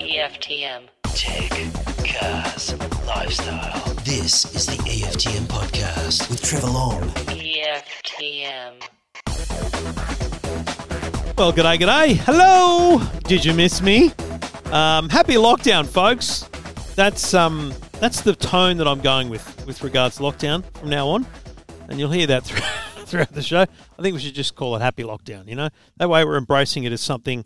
EFTM. Tech, cars, lifestyle. This is the EFTM podcast with Trevor Long. EFTM. Well, g'day, g'day. Hello. Did you miss me? Um, happy lockdown, folks. That's um, that's the tone that I'm going with with regards to lockdown from now on, and you'll hear that through, throughout the show. I think we should just call it happy lockdown. You know, that way we're embracing it as something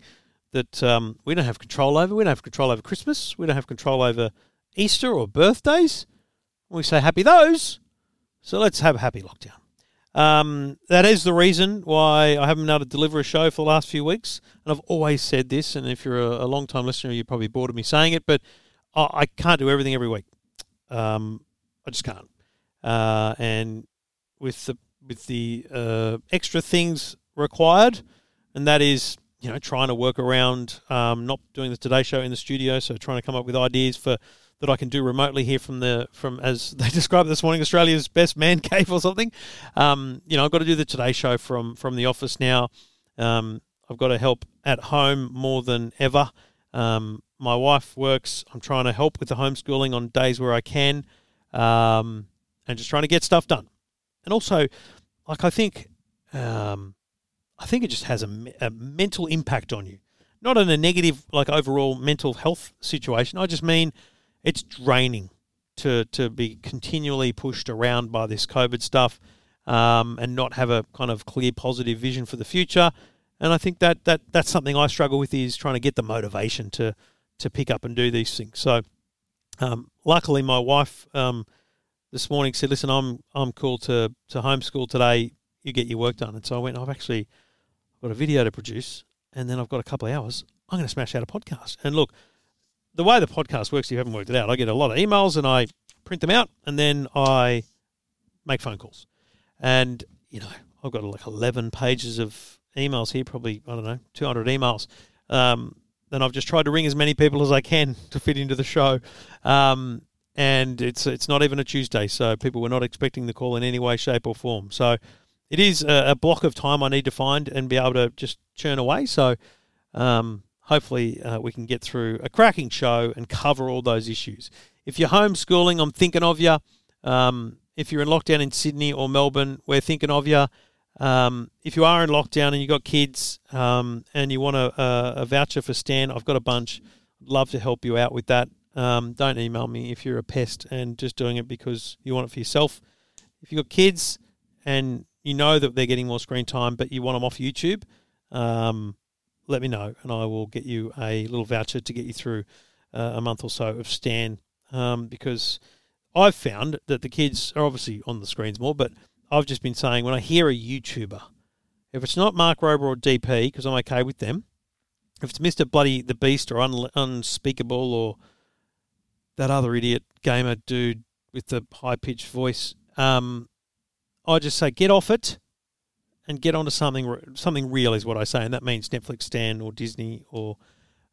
that um, we don't have control over. We don't have control over Christmas. We don't have control over Easter or birthdays. We say happy those. So let's have a happy lockdown. Um, that is the reason why I haven't been able to deliver a show for the last few weeks. And I've always said this, and if you're a, a long time listener, you're probably bored of me saying it, but I, I can't do everything every week. Um, I just can't. Uh, and with the with the uh, extra things required, and that is you know trying to work around um, not doing the Today Show in the studio, so trying to come up with ideas for that I can do remotely here from the from as they described this morning Australia's best man cave or something. Um, you know, I've got to do the Today Show from from the office now. Um, I've got to help at home more than ever. Um, my wife works. I'm trying to help with the homeschooling on days where I can, um, and just trying to get stuff done. And also, like I think, um, I think it just has a, a mental impact on you. Not in a negative, like overall mental health situation. I just mean it's draining to to be continually pushed around by this COVID stuff um, and not have a kind of clear positive vision for the future. And I think that, that that's something I struggle with is trying to get the motivation to to pick up and do these things. So um, luckily, my wife um, this morning said, "Listen, I'm I'm called to to homeschool today. You get your work done." And so I went. I've actually got a video to produce, and then I've got a couple of hours. I'm going to smash out a podcast. And look, the way the podcast works, if you haven't worked it out, I get a lot of emails and I print them out, and then I make phone calls. And you know, I've got like 11 pages of emails here, probably I don't know, 200 emails. Um, and I've just tried to ring as many people as I can to fit into the show. Um, and it's it's not even a Tuesday, so people were not expecting the call in any way, shape, or form. So it is a, a block of time I need to find and be able to just churn away. So um, hopefully uh, we can get through a cracking show and cover all those issues. If you're homeschooling, I'm thinking of you. Um, if you're in lockdown in Sydney or Melbourne, we're thinking of you. Um, if you are in lockdown and you've got kids um, and you want a, a, a, voucher for Stan, I've got a bunch. love to help you out with that. Um, don't email me if you're a pest and just doing it because you want it for yourself. If you've got kids and you know that they're getting more screen time, but you want them off YouTube, um, let me know and I will get you a little voucher to get you through uh, a month or so of Stan um, because I've found that the kids are obviously on the screens more, but I've just been saying when I hear a YouTuber, if it's not Mark Rober or DP, because I'm okay with them, if it's Mr. Bloody the Beast or Un- Unspeakable or that other idiot gamer dude with the high pitched voice, um, I just say get off it and get onto something something real is what I say, and that means Netflix, Stan, or Disney, or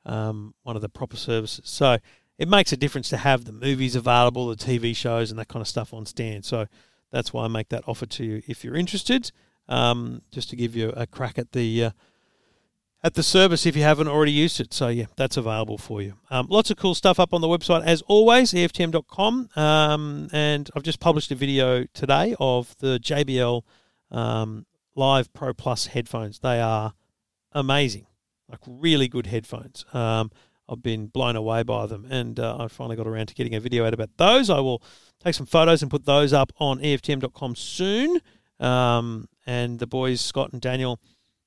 um, one of the proper services. So it makes a difference to have the movies available, the TV shows, and that kind of stuff on Stan. So that's why I make that offer to you if you're interested, um, just to give you a crack at the uh, at the service if you haven't already used it. So yeah, that's available for you. Um, lots of cool stuff up on the website as always, EFTM.com, um, and I've just published a video today of the JBL um, Live Pro Plus headphones. They are amazing, like really good headphones. Um, I've been blown away by them, and uh, I finally got around to getting a video out about those. I will take some photos and put those up on EFTM.com soon. Um, and the boys, Scott and Daniel,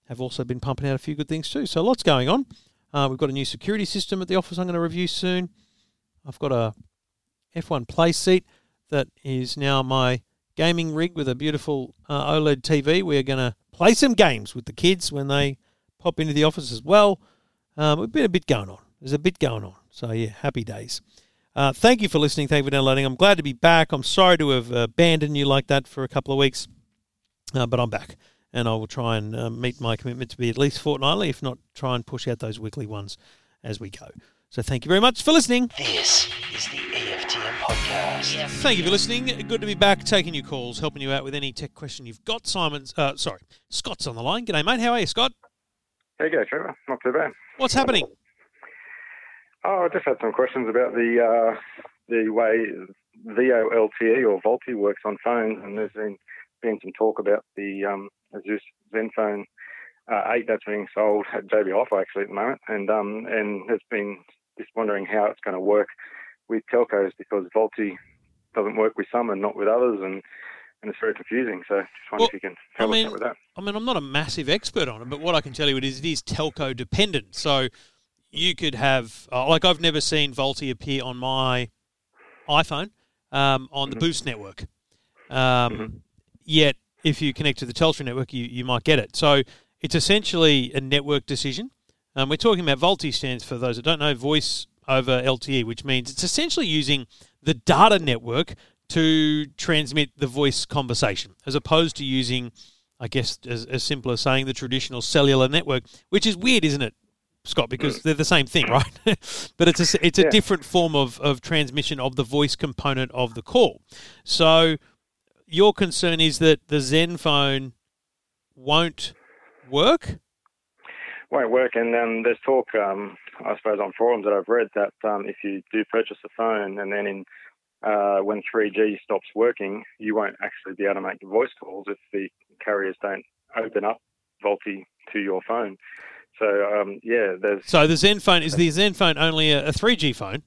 have also been pumping out a few good things too. So lots going on. Uh, we've got a new security system at the office I'm going to review soon. I've got a F1 play seat that is now my gaming rig with a beautiful uh, OLED TV. We're going to play some games with the kids when they pop into the office as well. Um, we've been a bit going on. There's a bit going on. So, yeah, happy days. Uh, thank you for listening. Thank you for downloading. I'm glad to be back. I'm sorry to have abandoned you like that for a couple of weeks, uh, but I'm back. And I will try and uh, meet my commitment to be at least fortnightly, if not try and push out those weekly ones as we go. So thank you very much for listening. This is the EFTM podcast. Thank you for listening. Good to be back, taking your calls, helping you out with any tech question you've got. Simon's, uh, sorry, Scott's on the line. G'day, mate. How are you, Scott? There you go, Trevor. Not too bad. What's happening? Oh, I just had some questions about the uh, the way VoLTE or VoLTE works on phones, and there's been been some talk about the um, Asus ZenFone uh, 8 that's being sold at JB Hi-Fi actually at the moment, and um, and has been just wondering how it's going to work with telcos because VoLTE doesn't work with some and not with others, and and it's very confusing. So just wonder Well, if you can I help us mean, out with that. I mean, I'm not a massive expert on it, but what I can tell you is it is telco dependent. So you could have, uh, like, I've never seen VoLTE appear on my iPhone um, on the Mhm. Boost network. Um, Mhm. Yet, if you connect to the Telstra network, you, you might get it. So it's essentially a network decision. Um, we're talking about VoLTE stands for those that don't know, voice over LTE, which means it's essentially using the data network to transmit the voice conversation, as opposed to using, I guess, as, as simple as saying the traditional cellular network, which is weird, isn't it, Scott? Because they're the same thing, right? but it's a, it's a Yeah. different form of, of transmission of the voice component of the call. So your concern is that the Zenfone won't work? won't work. And um, there's talk, um, I suppose, on forums that I've read that um, if you do purchase a phone and then in uh, when 3G stops working, you won't actually be able to make voice calls if the carriers don't open up VoLTE to your phone. So um, yeah, there's So the Zenfone is the Zenfone only a, a 3G phone?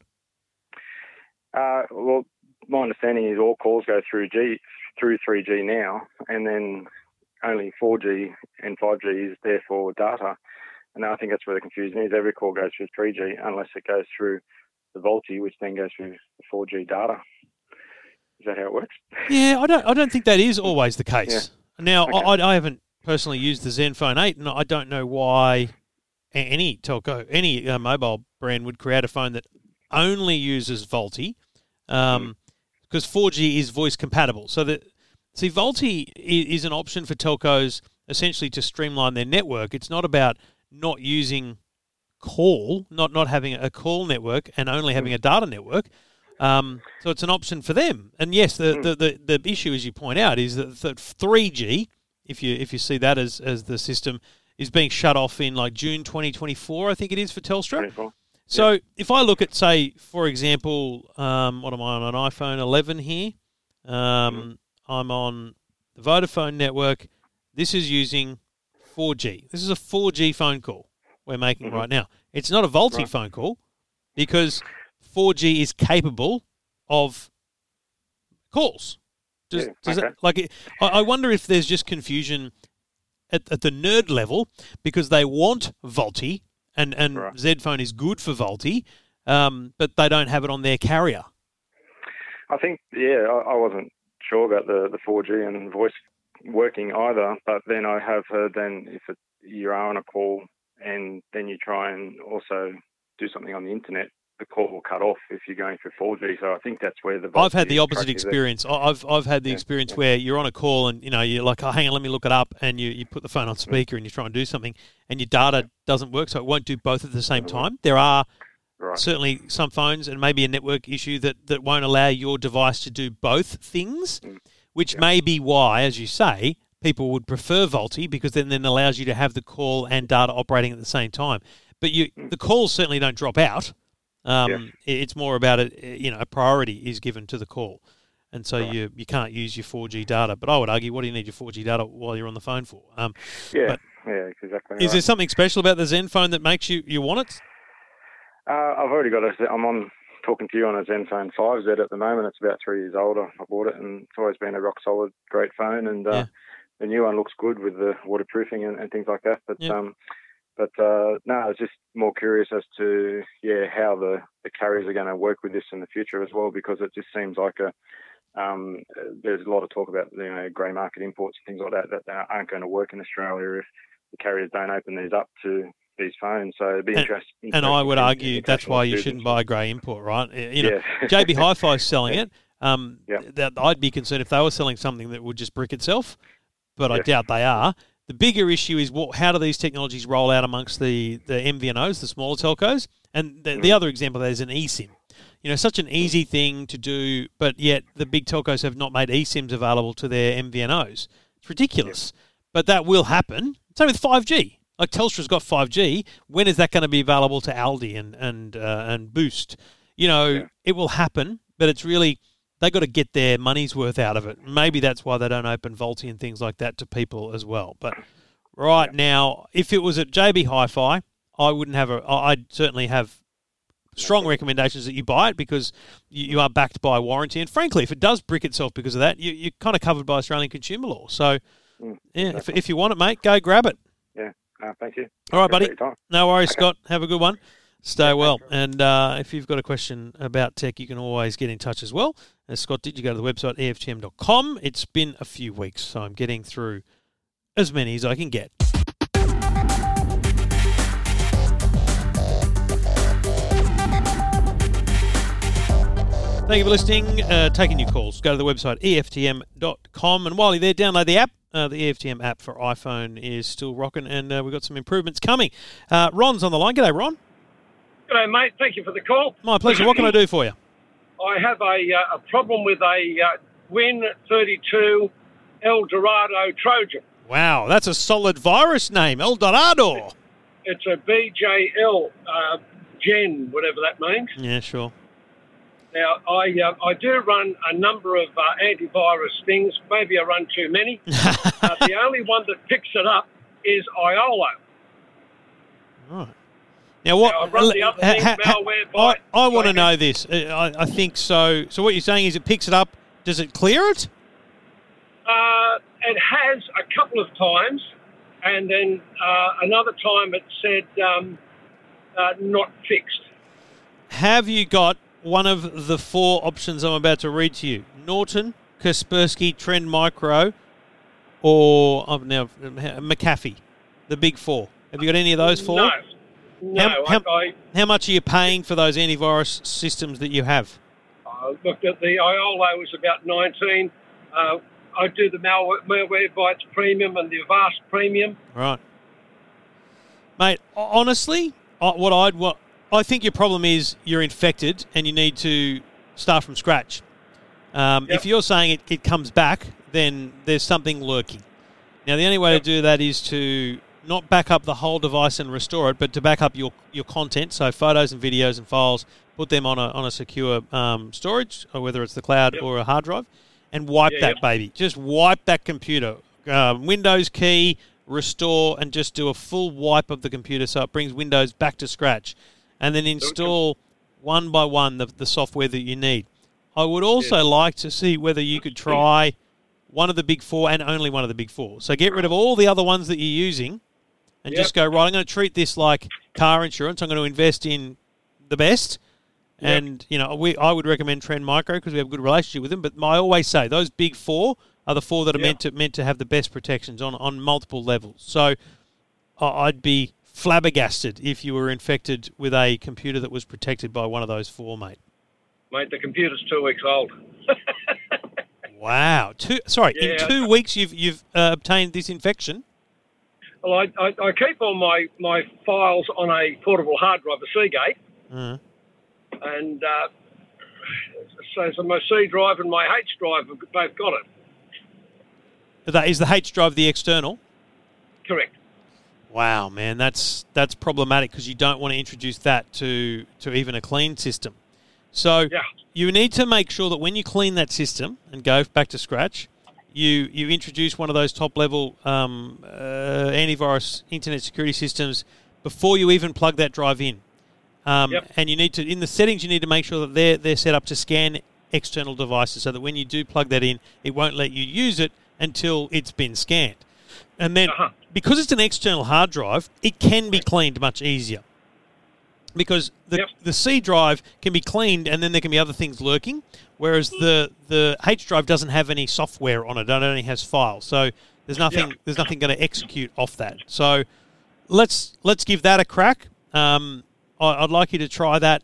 uh, well, my understanding is all calls go through G through 3G now, and then only 4G and 5G is there for data. And I think that's where the confusion is. Every call goes through 3G unless it goes through the VoLTE, which then goes through the 4G data. Is that how it works? Yeah, I don't. I don't think that is always the case. Now, Okay. I, I haven't personally used the Zenfone Eight, and I don't know why any telco, any uh, mobile brand would create a phone that only uses VoLTE, um, because 4G is voice compatible. So that see, VoLTE is an option for telcos essentially to streamline their network. It's not about not using call, not not having a call network and only having a data network. Um, so it's an option for them. And yes, the, the, the, the issue, as you point out, is that, that 3G, if you if you see that as, as the system, is being shut off in like June 2024, I think it is for Telstra. 24. So if I look at, say, for example, um, what am I on an iPhone 11 here? Um, I'm on the Vodafone network. This is using 4G. This is a 4G phone call we're making Mhm. right now. It's not a VoLTE Right. phone call because 4G is capable of calls. Does, Yeah, does okay. it, like it, I, I wonder if there's just confusion at, at the nerd level because they want VoLTE and and Right. Zphone is good for VoLTE, um, but they don't have it on their carrier. I think, yeah, I, I wasn't sure about the, the 4G and voice working either, but then I have heard then if it, you are on a call and then you try and also do something on the internet, the call will cut off if you're going through 4G. So I think that's where the I've had the opposite there. experience. I- I've I've had the Yeah, experience yeah. where you're on a call and you know you're like, oh, hang on, let me look it up, and you, you put the phone on speaker and you try and do something, and your data doesn't work, so it won't do both at the same Doesn't time. There are Right. certainly some phones and maybe a network issue that, that won't allow your device to do both things, Mm. which Yeah. may be why, as you say, people would prefer VoLTE because then then allows you to have the call and data operating at the same time. But you Mm. the calls certainly don't drop out. Um, Yeah. It's more about it. You know, a priority is given to the call, and so Right. you you can't use your 4G data. But I would argue, what do you need your 4G data while you're on the phone for? Um, Yeah, yeah, exactly. Is right. there something special about the Zenfone that makes you you want it? Uh, I've already got a. I'm on talking to you on a Zenfone 5Z at the moment. It's about three years old. I bought it, and it's always been a rock solid, great phone. And uh, Yeah. the new one looks good with the waterproofing and, and things like that. But Yeah. um, but uh, no, I was just more curious as to yeah how the the carriers are going to work with this in the future as well, because it just seems like a um, there's a lot of talk about you know grey market imports and things like that that that aren't going to work in Australia if the carriers don't open these up to these phones. So it'd be And- interesting. And I would argue that's why you shouldn't buy a grey import, right? You know, yeah. JB Hi-Fi is selling it. Um, Yeah. that I'd be concerned if they were selling something that would just brick itself, but I doubt they are. The bigger issue is what, how do these technologies roll out amongst the, the MVNOs, the smaller telcos? And the, the other example there is an eSIM. You know, such an easy thing to do, but yet the big telcos have not made eSIMs available to their MVNOs. It's ridiculous. But that will happen. Same with 5G. Like Telstra's got 5G. When is that going to be available to Aldi and and uh, and Boost? You know, Yeah. it will happen, but it's really they got to get their money's worth out of it. Maybe that's why they don't open VoLTE and things like that to people as well. But right now, if it was at JB Hi-Fi, I wouldn't have a. I'd certainly have strong recommendations that you buy it because you, you are backed by warranty. And frankly, if it does brick itself because of that, you, you're kind of covered by Australian consumer law. So, Mm, yeah, if, if you want it, mate, go grab it. Yeah. Uh, thank you. All right, buddy. No worries, Scott. Have a good one. Stay well. And uh, if you've got a question about tech, you can always get in touch as well. As Scott did, you go to the website EFTM.com. It's been a few weeks, so I'm getting through as many as I can get. Thank you for listening. Uh, taking your calls. Go to the website EFTM.com. And while you're there, download the app. Uh, the EFTM app for iPhone is still rocking, and uh, we've got some improvements coming. Uh, Ron's on the line. G'day, Ron. G'day, mate. Thank you for the call. My pleasure. What can I do for you? I have a, uh, a problem with a uh, Win 32 El Dorado Trojan. Wow, that's a solid virus name, El Dorado. It's a BJL uh, Gen, whatever that means. Yeah, sure. Now, I uh, I do run a number of uh, antivirus things. Maybe I run too many. uh, the only one that picks it up is Iolo. Right. Now, what? Now, I run the other things, malware, I, I want to know this. Uh, I, I think so. So, what you're saying is it picks it up. Does it clear it? Uh, it has a couple of times, and then uh, another time it said um, uh, not fixed. Have you got one of the four options I'm about to read to you? Norton, Kaspersky, Trend Micro, or I've now McAfee, the big four. Have you got any of those four? No, no. How- how- I, How much are you paying for those antivirus systems that you have? I looked at the Iolo was about 19. Uh, I do the malware, Malwarebytes premium and the Avast premium. Right, mate. Honestly, what I'd what I think your problem is you're infected and you need to start from scratch. Um, Yep. If you're saying it, it comes back, then there's something lurking. Now, the only way Yep. to do that is to not back up the whole device and restore it, but to back up your, your content, so photos and videos and files, put them on a, on a secure um, storage, or whether it's the cloud Yep. or a hard drive, and wipe Yeah, that baby. Just wipe that computer. Um, Windows key, restore, and just do a full wipe of the computer so it brings Windows back to scratch. And then install one by one the, the software that you need. I would also Yeah. like to see whether you could try one of the big four and only one of the big four. So get rid of all the other ones that you're using and Yep. just go, right, I'm going to treat this like car insurance. I'm going to invest in the best. Yep. And, you know, we, I would recommend Trend Micro because we have a good relationship with them. But I always say those big four are the four that are Yep. meant to meant to have the best protections on, on multiple levels. So I- I'd be flabbergasted if you were infected with a computer that was protected by one of those four, mate. Mate, the computer's two weeks old. Wow. Two, sorry, in Yeah. two weeks you've you've uh, obtained this infection. Well, I, I, I keep all my, my files on a portable hard drive, a Seagate, Uh, and uh, so, so my C drive and my H drive have both got it. that is the H drive the external. Correct. Wow, man, that's that's problematic because you don't want to introduce that to to even a clean system. So Yeah. you need to make sure that when you clean that system and go back to scratch, you you introduce one of those top level um, uh, antivirus internet security systems before you even plug that drive in. Um, Yep. And you need to in the settings you need to make sure that they're they're set up to scan external devices so that when you do plug that in, it won't let you use it until it's been scanned. And then Uh-huh. because it's an external hard drive, it can be cleaned much easier. Because the, Yep. the C drive can be cleaned and then there can be other things lurking, whereas the, the H drive doesn't have any software on it. It only has files. So there's nothing Yeah. there's nothing going to execute off that. So let's let's give that a crack. Um, I, I'd like you to try that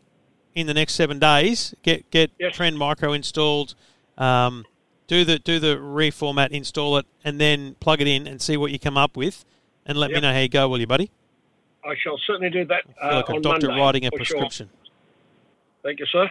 in the next seven days. Get get Yes. Trend Micro installed. Um, do the do the reformat, install it, and then plug it in and see what you come up with, and let me know how you go, will you, buddy? I shall certainly do that I feel uh, like a doctor Monday, writing a for sure. prescription. Thank you, sir.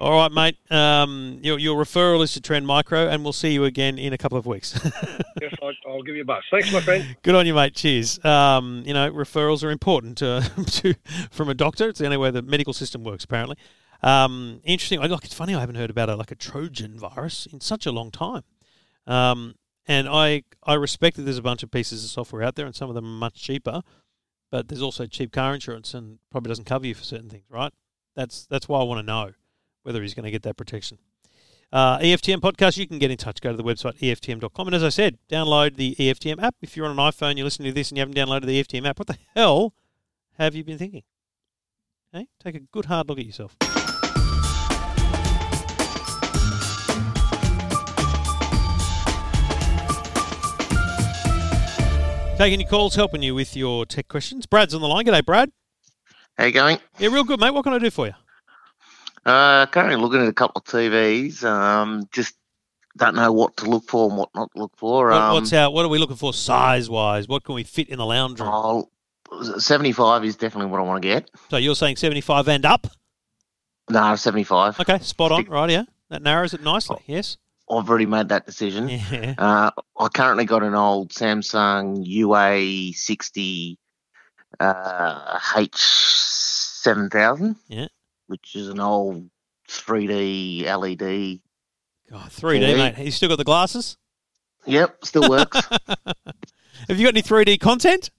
All right, mate. Um, your, your referral is to Trend Micro, and we'll see you again in a couple of weeks. yes, I, I'll give you a buzz. Thanks, my friend. Good on you, mate. Cheers. Um, you know, referrals are important to, to from a doctor. It's the only way the medical system works, apparently. Um, interesting. I- Like, it's funny. I haven't heard about a, like a Trojan virus in such a long time. Um, and I I respect that there's a bunch of pieces of software out there, and some of them are much cheaper. But there's also cheap car insurance, and probably doesn't cover you for certain things, right? That's that's why I want to know whether he's going to get that protection. Uh, EFTM podcast, you can get in touch. Go to the website EFTM.com. And as I said, download the EFTM app. If you're on an iPhone, you're listening to this and you haven't downloaded the EFTM app, what the hell have you been thinking? Hey, take a good hard look at yourself. Taking your calls, helping you with your tech questions. Brad's on the line. G'day, Brad. How you going? Yeah, real good, mate. What can I do for you? Uh, currently looking at a couple of TVs. Um, just don't know what to look for and what not to look for. What, Um, what's out? What are we looking for size wise? What can we fit in the lounge room? I'll- 75 is definitely what I want to get. So you're saying 75 and up? No, 75. Okay, spot on. Right, yeah. That narrows it nicely. Yes. I've already made that decision. Yeah. Uh, I currently got an old Samsung UA60 uh, H7000. Yeah. Which is an old 3D LED. God, 3D, Okay. mate. You still got the glasses? Yep, still works. Have you got any 3D content?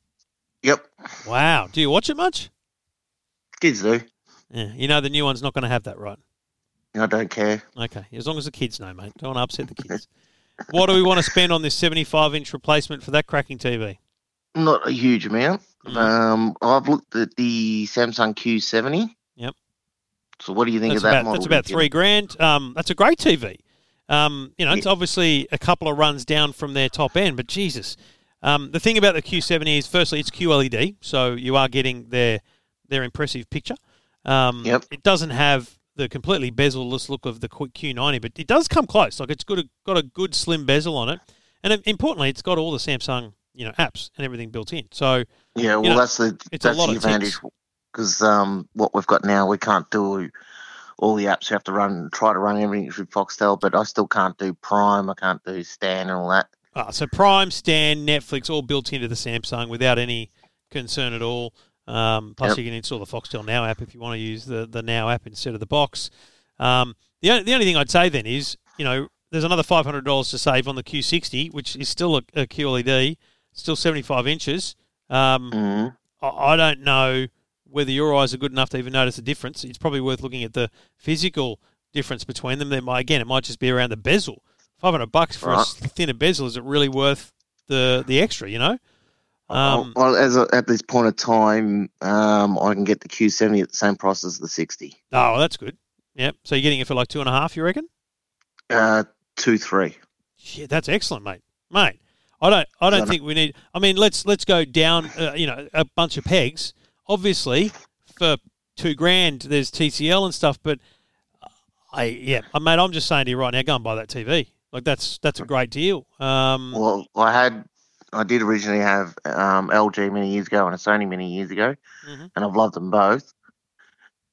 yep, Wow. Do you watch it much? kids do. Yeah. You know the new one's not going to have that, right? I don't care. Okay. As long as the kids know, mate. Don't want to upset the kids. what do we want to spend on this 75 inch replacement for that cracking TV? Not a huge amount. Mm. Um, I've looked at the Samsung Q70. Yep. So what do you think That's of that about, model? that's about three grand. Um, that's a great TV. Um, you know, it's obviously a couple of runs down from their top end, but Jesus. Um, the thing about the Q70 is, firstly, it's QLED, so you are getting their their impressive picture. Um, Yep. It doesn't have the completely bezel-less look of the Q- Q90, but it does come close. Like it's got a, got a good slim bezel on it, and importantly, it's got all the Samsung you know apps and everything built in. So Yeah, well, know, that's the that's lot the of advantage. Because um, what we've got now, we can't do all the apps. You have to run, try to run everything through Foxtel, but I still can't do Prime. I can't do Stan and all that. Uh, so Prime, Stan, Netflix, all built into the Samsung without any concern at all. Um, plus, Yep. you can install the Foxtel Now app if you want to use the, the Now app instead of the box. Um, the, only, the only thing I'd say then is, you know, there's another $500 to save on the Q60, which is still a, a QLED, still 75 inches. Um, Mm. I, I don't know whether your eyes are good enough to even notice a difference. It's probably worth looking at the physical difference between them. There might, again, it might just be around the bezel. Five hundred bucks for a Right. s- thinner bezel is it really worth the the extra? You know. Um, well, as a, at this point of time, um, I can get the Q70 at the same price as the 60. oh, well, that's good. Yep. So you're getting it for like two and a half. You reckon? Uh, two, three. Shit, that's excellent, mate. Mate, I don't, I don't think we need. I mean, let's let's go down. Uh, you know, a bunch of pegs. Obviously, for two grand, there's TCL and stuff. But I, yeah, I mate, I'm just saying to you right now, go and buy that TV. Like that's that's a great deal. Um, Well, I had, I did originally have um, LG many years ago and a Sony many years ago, Mhm. and I've loved them both.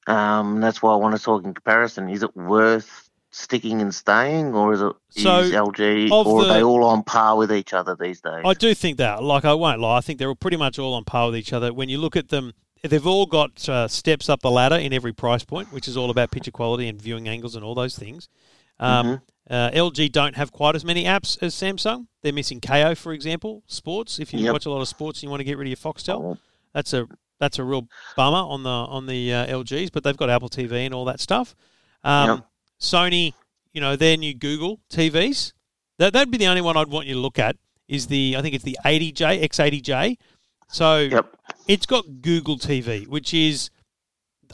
Um, that's why I want to talk in comparison. Is it worth sticking and staying, or is it So, is LG, or the- are they all on par with each other these days? I do think that. Like, I won't lie. I think they're pretty much all on par with each other. When you look at them, they've all got uh, steps up the ladder in every price point, which is all about picture quality and viewing angles and all those things. Um, uh, LG don't have quite as many apps as Samsung. They're missing Kayo, for example, sports. If you Yep. watch a lot of sports and you want to get rid of your Foxtel, Oh, that's a that's a real bummer on the on the uh, LGs. But they've got Apple TV and all that stuff. Um, Yep. Sony, you know, their new Google TVs. That that'd be the only one I'd want you to look at. Is the I think it's the 80J X80J. So Yep. It's got Google TV, which is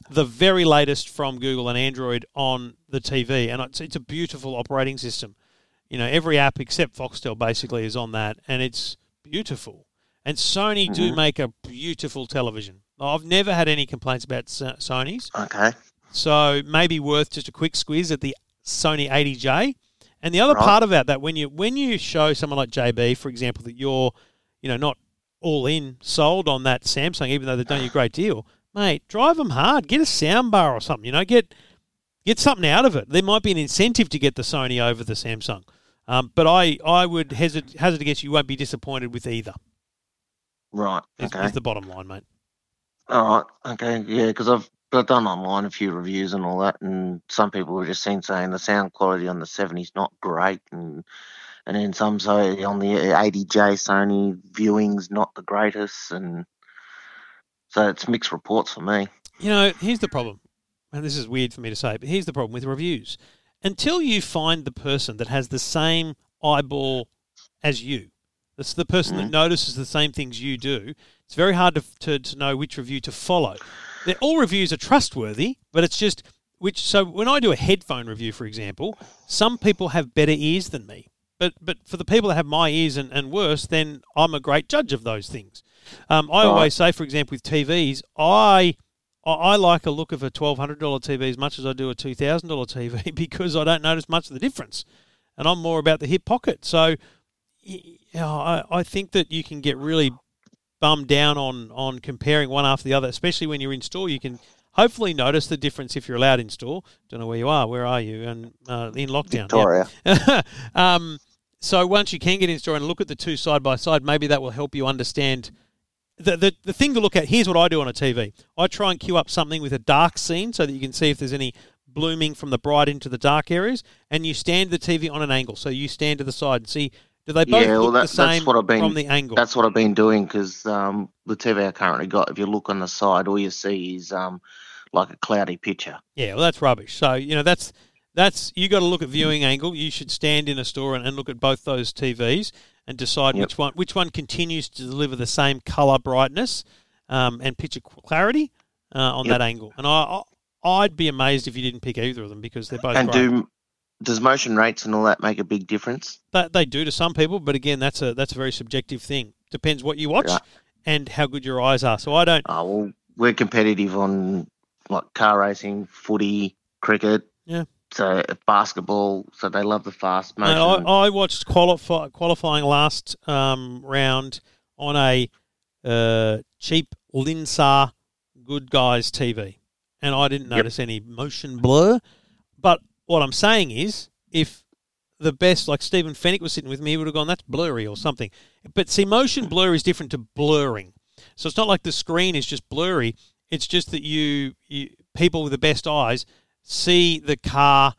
the very latest from Google and Android on the TV, and it's, it's a beautiful operating system. You know, every app except Foxtel basically is on that, and it's beautiful. And Sony do mm-hmm. make a beautiful television. I've never had any complaints about Sony's, Okay. so maybe worth just a quick squeeze at the Sony 80J. And the other Right. part about that, when you when you show someone like JB, for example, that you're, you know, not all in sold on that Samsung, even though they've done you a great deal, mate, drive them hard. Get a sound bar or something. You know, get get something out of it. There might be an incentive to get the Sony over the Samsung. Um, but I, I would hazard, hazard to guess you won't be disappointed with either. Right. Is, Okay. is the bottom line, mate. All right. Okay. Yeah, because I've I've done online a few reviews and all that, and some people were just seen saying the sound quality on the 70's not great, and and then some say on the 80J Sony viewing's not the greatest, and so it's mixed reports for me. You know, here's the problem, and this is weird for me to say, but here's the problem with reviews. Until you find the person that has the same eyeball as you, that's the person that mm. notices the same things you do, it's very hard to, to, to know which review to follow. They're, all reviews are trustworthy, but it's just which. So when I do a headphone review, for example, some people have better ears than me. But but for the people that have my ears and, and worse, then I'm a great judge of those things. Um, I always say, for example, with TVs, I I- like a look of a twelve hundred dollar TV as much as I do a two thousand dollar TV because I don't notice much of the difference, and I'm more about the hip pocket. So, you know, I I think that you can get really bummed down on on comparing one after the other, especially when you're in store. You can hopefully notice the difference if you're allowed in store. Don't know where you are. Where are you? And uh, in lockdown, yeah. Victoria. um, so once you can get in store and look at the two side by side, maybe that will help you understand. The, the, the thing to look at here's what I do on a TV. I try and queue up something with a dark scene so that you can see if there's any blooming from the bright into the dark areas, and you stand the TV on an angle. So you stand to the side and see do they both Yeah, well, look that- the same that's what I've been. from the angle. That's what I've been doing because um, the TV I currently got, if you look on the side, all you see is um, like a cloudy picture. Yeah, well, that's rubbish. So you know that's that's you got to look at viewing angle. You should stand in a store and, and look at both those TVs and decide Yep. which one which one continues to deliver the same color brightness um, and picture clarity uh, on Yep. that angle. And I, I I'd be amazed if you didn't pick either of them because they're both and great. do does motion rates and all that make a big difference? They, they do to some people, but again, that's a that's a very subjective thing. Depends what you watch and how good your eyes are. So I don't. Oh well, we're competitive on like car racing, footy, cricket. Yeah. So basketball, so they love the fast motion. Mate, I, I watched qualify, qualifying last um, round on a uh, cheap Linsar Good Guys TV, and I didn't Yep. notice any motion blur. But what I'm saying is, if the best, like Stephen Fenech was sitting with me, he would have gone, that's blurry or something. But see, motion blur is different to blurring. So it's not like the screen is just blurry. It's just that you, you people with the best eyes see the car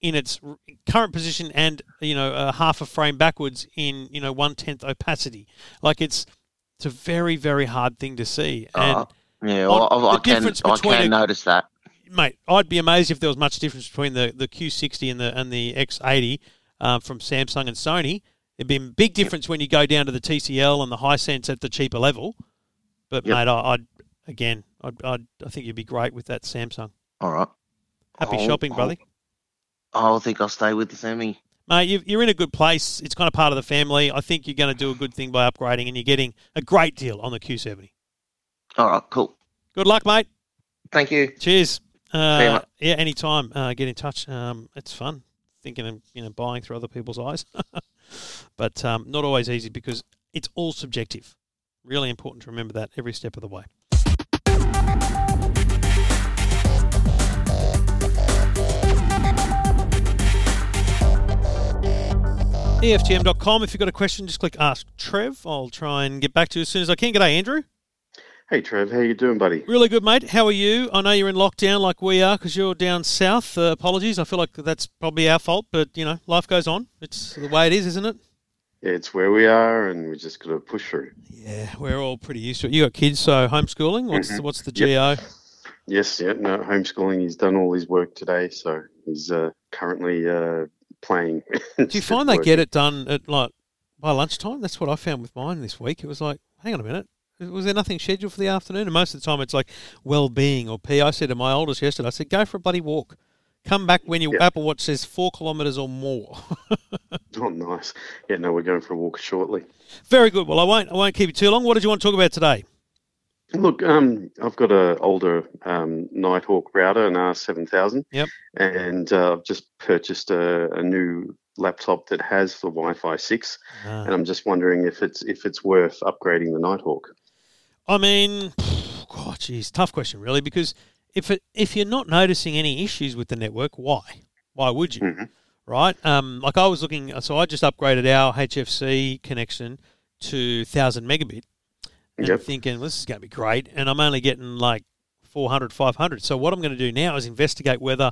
in its current position and you know a half a frame backwards in you know one tenth opacity. Like it's it's a very very hard thing to see. And Oh, yeah, on well, I, I the can I can a- notice that. mate, I'd be amazed if there was much difference between the, the Q60 and the and the X80 um, from Samsung and Sony. It'd be a big difference when you go down to the TCL and the Hisense at the cheaper level. But Yep. mate, I, I'd again, I'd, I'd I think you'd be great with that Samsung. All right. Happy I'll- shopping, I'll- brother. I think I'll stay with the semi. Mate, you- you're in a good place. It's kind of part of the family. I think you're going to do a good thing by upgrading, and you're getting a great deal on the Q70. All right, cool. Good luck, mate. Thank you. Cheers. You, Uh, yeah, anytime. Uh, get in touch. Um, it's fun thinking of you know buying through other people's eyes, but um, not always easy because it's all subjective. Really important to remember that every step of the way. EFTM.com. If you've got a question, just click Ask Trev. I'll try and get back to you as soon as I can. G'day, Andrew. Hey Trev, how you doing, buddy? Really good, mate. How are you? I know you're in lockdown like we are because you're down south. Uh, apologies. I feel like that's probably our fault, but you know, life goes on. It's the way it is, isn't it? Yeah, it's where we are, and we just got to push through. Yeah, we're all pretty used to it. You got kids, so homeschooling. What's the, what's the GO? Yep. Yes, yeah, no homeschooling. He's done all his work today, so he's uh, currently uh, playing. Do you find they get it done at like by lunchtime? That's what I found with mine this week. It was like, hang on a minute. Was there nothing scheduled for the afternoon? And most of the time, it's like well-being or P. I said to my oldest yesterday, I said, "Go for a bloody walk. Come back when your. Apple Watch says four kilometres or more." Oh, nice. Yeah, no, we're going for a walk shortly. Very good. Well, I won't. I won't keep you too long. What did you want to talk about today? Look, um, I've got an older um, Nighthawk router, an R7000. Yep. And uh, I've just purchased a, a new laptop that has the Wi-Fi six, Ah. and I'm just wondering if it's if it's worth upgrading the Nighthawk. I mean, God, geez, tough question, really, because if it, if you're not noticing any issues with the network, why? Why would you? Mhm. Right? Um, like I was looking, so I just upgraded our HFC connection to thousand megabit, and Yep. thinking this is going to be great, and I'm only getting like 400, 500. So what I'm going to do now is investigate whether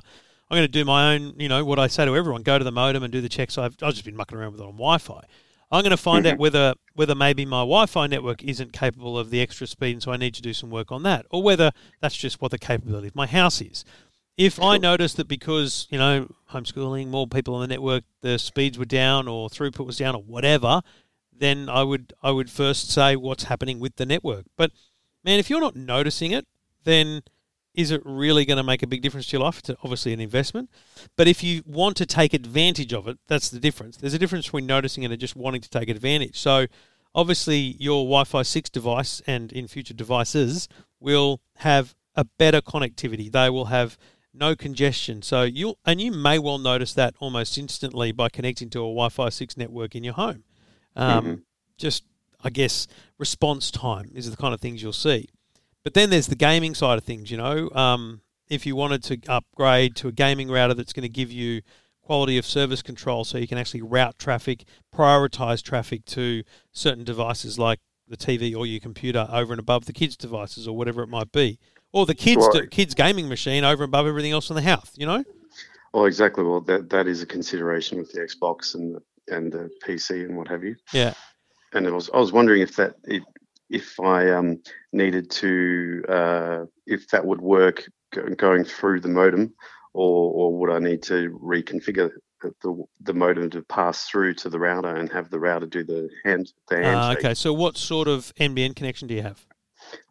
I'm going to do my own, you know, what I say to everyone: go to the modem and do the checks. I've I've just been mucking around with it on Wi-Fi. I'm going to find mm-hmm. out whether whether maybe my Wi-Fi network isn't capable of the extra speed, and so I need to do some work on that, or whether that's just what the capability of my house is. If I notice that because you know homeschooling, more people on the network, the speeds were down or throughput was down or whatever, then I would I would first say what's happening with the network. But man, if you're not noticing it, then is it really going to make a big difference to your life? It's obviously an investment. But if you want to take advantage of it, that's the difference. There's a difference between noticing it and just wanting to take advantage. So obviously your Wi-Fi 6 device and in future devices will have a better connectivity. They will have no congestion. So you'll and you may well notice that almost instantly by connecting to a Wi-Fi 6 network in your home. Um, Just I guess response time is the kind of things you'll see. But then there's the gaming side of things. You know, um, if you wanted to upgrade to a gaming router that's going to give you quality of service control, so you can actually route traffic, prioritize traffic to certain devices like the TV or your computer over and above the kids' devices or whatever it might be, or the kids' Right. kids' gaming machine over and above everything else in the house. You know. Oh, exactly. Well, that that is a consideration with the Xbox and the, and the PC and what have you. Yeah. And I was I was wondering if that it, if I um, needed to uh, if that would work going through the modem, or or would I need to reconfigure the, the, modem to pass through to the router and have the router do the hand the Uh, handshake? okay. So what sort of NBN connection do you have?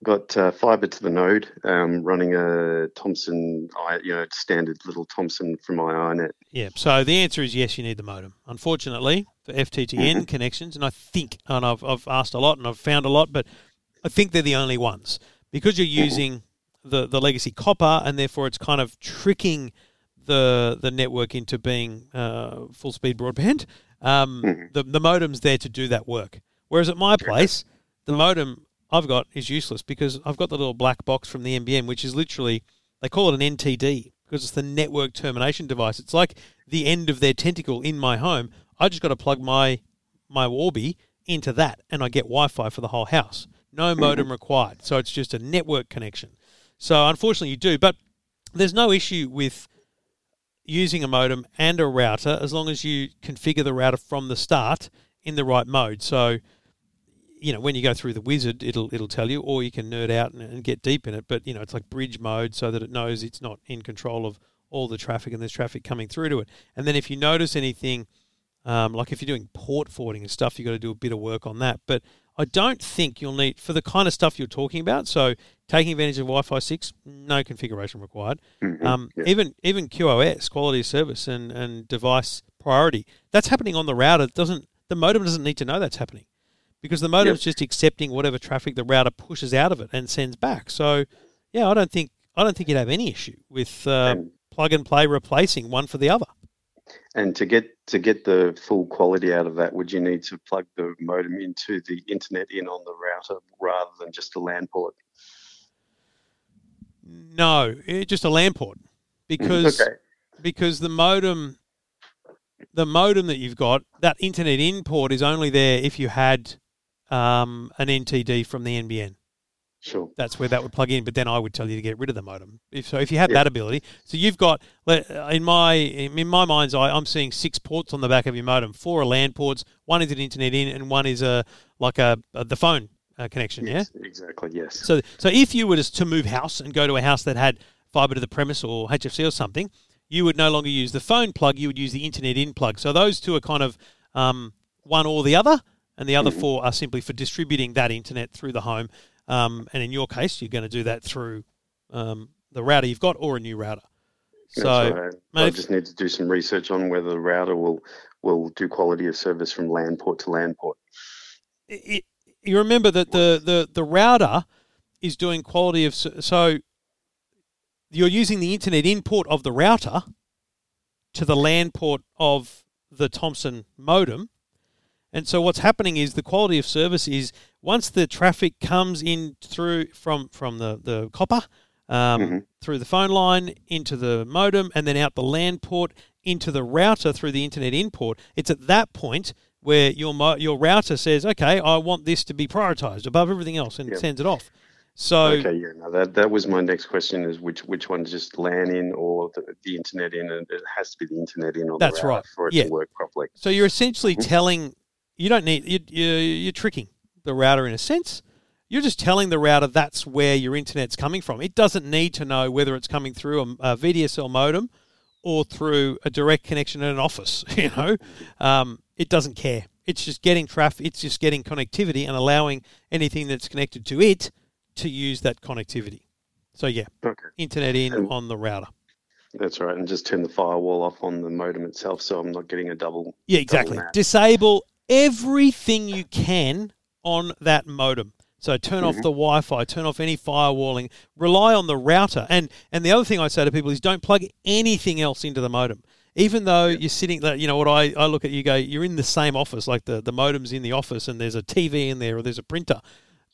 Got uh, fiber to the node, um, running a Thomson, you know, standard little Thomson from my iiNet. Yeah. So the answer is yes, you need the modem. Unfortunately, for FTTN connections, and I think, and I've, I've asked a lot and I've found a lot, but I think they're the only ones because you're using the, the legacy copper, and therefore it's kind of tricking the the network into being uh, full speed broadband. Um, the the modem's there to do that work. Whereas at my place, the modem I've got is useless because I've got the little black box from the NBN, which is literally they call it an NTD because it's the network termination device. It's like the end of their tentacle in my home. I just got to plug my my Orbi into that, and I get Wi-Fi for the whole house. No mm-hmm. modem required. So it's just a network connection. So unfortunately, you do, but there's no issue with using a modem and a router as long as you configure the router from the start in the right mode. So, you know, when you go through the wizard, it'll it'll tell you, or you can nerd out and, and get deep in it. But you know, it's like bridge mode, so that it knows it's not in control of all the traffic and there's traffic coming through to it. And then if you notice anything, um, like if you're doing port forwarding and stuff, you've got to do a bit of work on that. But I don't think you'll need for the kind of stuff you're talking about. So taking advantage of Wi-Fi six, no configuration required. Um, yeah. Even even QoS, quality of service, and and device priority, that's happening on the router. It doesn't the modem doesn't need to know that's happening because the modem's just accepting whatever traffic the router pushes out of it and sends back. So yeah, I don't think I don't think you'd have any issue with uh, And- plug and play replacing one for the other. And to get to get the full quality out of that, would you need to plug the modem into the internet in on the router rather than just a LAN port? No, it, just a LAN port because Okay. because the modem the modem that you've got that internet in port is only there if you had um, an NTD from the NBN. Sure. That's where that would plug in. But then I would tell you to get rid of the modem. If so, if you have Yeah. that ability, so you've got in my in my mind's eye, I'm seeing six ports on the back of your modem. Four are LAN ports. One is an internet in, and one is a like a, a the phone uh, connection. Yeah. Exactly. Yes. So, so if you were to, to move house and go to a house that had fiber to the premise or HFC or something, you would no longer use the phone plug. You would use the internet in plug. So those two are kind of um, one or the other, and the other four are simply for distributing that internet through the home. Um, and in your case, you're going to do that through um, the router you've got or a new router. So, right. I just need to do some research on whether the router will will do quality of service from LAN port to LAN port. it, you remember that the, the, the router is doing quality of so you're using the internet in port of the router to the LAN port of the Thomson modem. And so what's happening is the quality of service is once the traffic comes in through from from the, the copper um, Mhm. through the phone line into the modem, and then out the LAN port into the router through the internet in port. It's at that point where your your router says, "Okay, I want this to be prioritized above everything else," and Yep. sends it off. So okay, yeah, no, that that was my next question: is which which one just LAN in or the, the internet in, and it has to be the internet in That's right, for it yeah. to work properly. So you're essentially Mhm. telling you don't need you, you, you're tricking the router in a sense. You're just telling the router that's where your internet's coming from. It doesn't need to know whether it's coming through a, a VDSL modem or through a direct connection in an office. You know, um, it doesn't care. It's just getting traffic. It's just getting connectivity and allowing anything that's connected to it to use that connectivity. So yeah, Okay, internet in And- on the router. that's right, and just turn the firewall off on the modem itself, so I'm not getting a double. Yeah, exactly. map. Disable everything you can on that modem. So turn off Mhm. the Wi-Fi, turn off any firewalling. Rely on the router. And and the other thing I say to people is don't plug anything else into the modem. Even though you're sitting, there, you know what I, I look at you go, you're in the same office, like the, the modem's in the office, and there's a TV in there or there's a printer.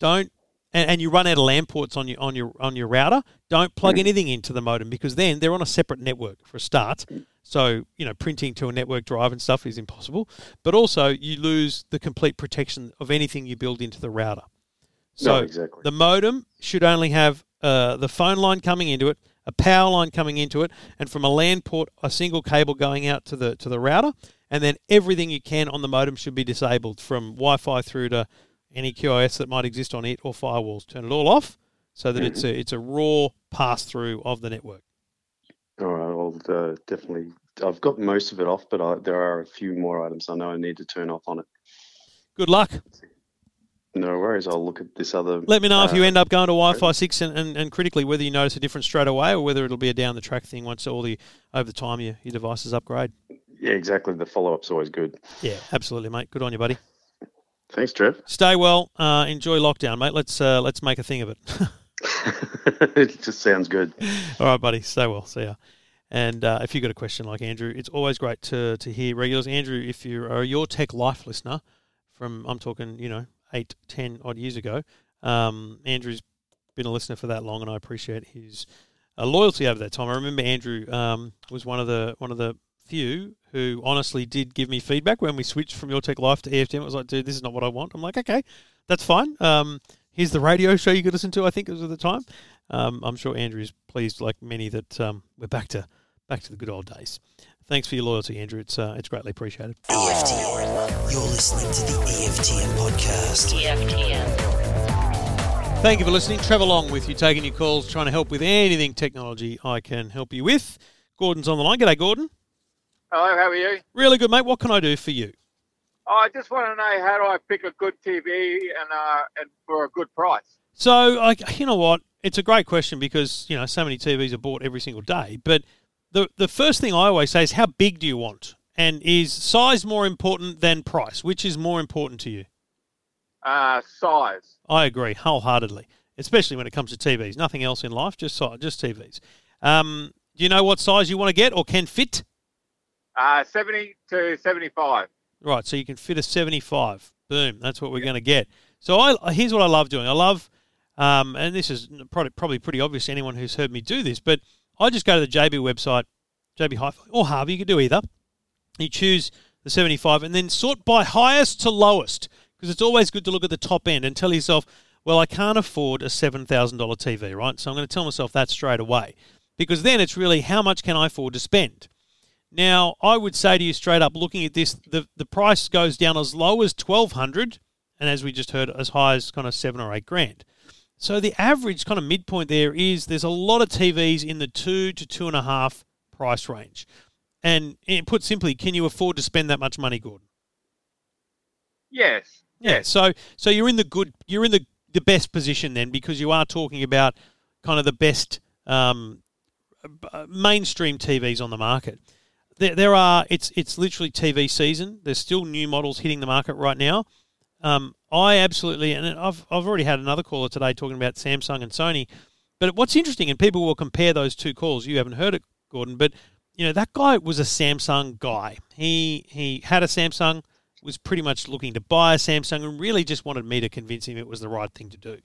Don't and, and you run out of LAN ports on your on your on your router. Don't plug Mhm. anything into the modem because then they're on a separate network for a start. So you know, printing to a network drive and stuff is impossible. But also, you lose the complete protection of anything you build into the router. So no, exactly. the modem should only have uh, the phone line coming into it, a power line coming into it, and from a LAN port, a single cable going out to the to the router, and then everything you can on the modem should be disabled from Wi-Fi through to any QoS that might exist on it or firewalls. Turn it all off so that it's a it's a raw pass through of the network. All right, I'll uh, definitely. I've got most of it off, but I, there are a few more items I know I need to turn off on it. Good luck. No worries. I'll look at this other. Let me know if you uh, end up going to Wi-Fi six and, and, and critically whether you notice a difference straight away or whether it'll be a down the track thing once all the over the time your, your devices upgrade. Yeah, exactly. The follow up's always good. Yeah, absolutely, mate. Good on you, buddy. Thanks, Trev. Stay well. Uh, enjoy lockdown, mate. Let's uh, let's make a thing of it. it just sounds good. All right, buddy. Stay well. See ya. And uh, if you've got a question like Andrew, it's always great to, to hear regulars. Andrew, if you are your Tech Life listener from, I'm talking, you know, eight, ten odd years ago, um, Andrew's been a listener for that long, and I appreciate his uh, loyalty over that time. I remember Andrew um, was one of the one of the few who honestly did give me feedback when we switched from Your Tech Life to EFTM. It was like, dude, this is not what I want. I'm like, okay, that's fine. Um, here's the radio show you could listen to. I think it was at the time. Um, I'm sure Andrew's pleased, like many, that um, we're back to back to the good old days. Thanks for your loyalty, Andrew. It's uh, it's greatly appreciated. EFTM. You're listening to the EFTM podcast. EFTM. Thank you for listening. Trevor Long with you, taking your calls, trying to help with anything technology I can help you with. Gordon's on the line. G'day, Gordon. Hello, how are you? Really good, mate. What can I do for you? I just want to know how do I pick a good TV and uh, and for a good price? So, I, you know what? It's a great question because you know so many TVs are bought every single day. But the the first thing I always say is how big do you want, and is size more important than price? Which is more important to you? Uh, size. I agree wholeheartedly, especially when it comes to TVs. Nothing else in life, just si- just TVs. Um, do you know what size you want to get or can fit? Uh, 70 to 75. Right, so you can fit a 75. Boom, that's what we're going to get. So I here's what I love doing. I love, um, and this is probably, probably pretty obvious to anyone who's heard me do this, but I just go to the JB website, JB Hi-Fi or Harvey. You can do either. You choose the 75 and then sort by highest to lowest because it's always good to look at the top end and tell yourself, well, I can't afford a $7,000 TV, right? So I'm going to tell myself that straight away because then it's really how much can I afford to spend? Now, I would say to you straight up, looking at this, the, the price goes down as low as twelve hundred, and as we just heard, as high as kind of seven or eight grand. So the average kind of midpoint there is there's a lot of TVs in the two to two and a half price range, and put simply, can you afford to spend that much money, Gordon? Yes. Yeah. So so you're in the good, you're in the the best position then because you are talking about kind of the best um, uh, mainstream TVs on the market. There, there are it's it's literally TV season. There's still new models hitting the market right now. Um, I absolutely and I've I've already had another caller today talking about Samsung and Sony. But what's interesting, and people will compare those two calls. You haven't heard it, Gordon, but you know that guy was a Samsung guy. He he had a Samsung, was pretty much looking to buy a Samsung, and really just wanted me to convince him it was the right thing to do.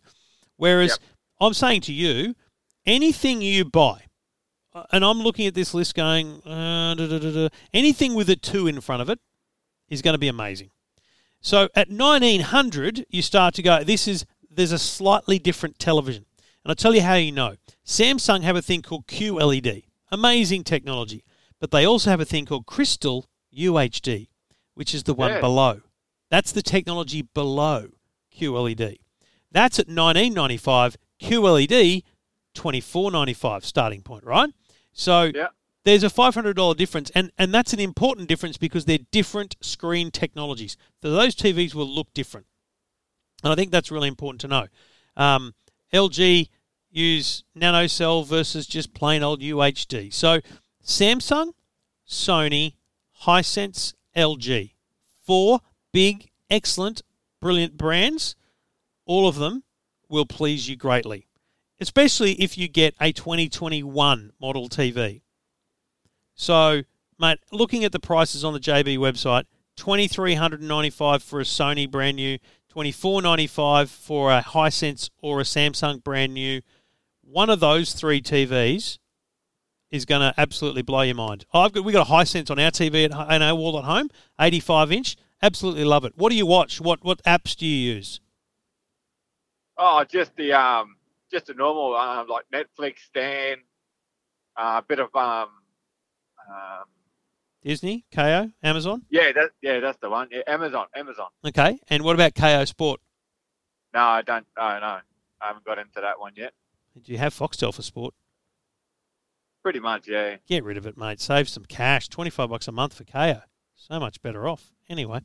Whereas Yep. I'm saying to you, anything you buy, uh, and I'm looking at this list going, uh, da, da, da, da, anything with a two in front of it is going to be amazing. So at 1900, you start to go, this is, there's a slightly different television. And I'll tell you how you know. Samsung have a thing called QLED, amazing technology. But they also have a thing called Crystal UHD, which is the one Yeah. below. That's the technology below QLED. That's at 1995. QLED 24.95 starting point, right? So Yeah. There's a $500 difference, and, and that's an important difference because they're different screen technologies. So those TVs will look different. And I think that's really important to know. Um, LG use nanocell versus just plain old UHD. So Samsung, Sony, Hisense, LG. Four big, excellent, brilliant brands. All of them will please you greatly, especially if you get a 2021 model TV. So, mate, looking at the prices on the JB website, twenty three hundred and ninety five for a Sony brand new, twenty four ninety five for a Hisense or a Samsung brand new. One of those three TVs is going to absolutely blow your mind. I've got we got a Hisense on our TV at our wall at home, eighty five inch. Absolutely love it. What do you watch? What what apps do you use? Oh, just the um, just the normal um, like Netflix, Stan, uh, a bit of um, um, Disney, Kayo, Amazon. yeah, that yeah, that's the one. Yeah, Amazon, Amazon. Okay, and what about Kayo Sport? No, I don't. No, no, I haven't got into that one yet. Do you have Foxtel for sport? Pretty much, yeah. Get rid of it, mate. Save some cash. Twenty five bucks a month for Kayo. So much better off. Anyway,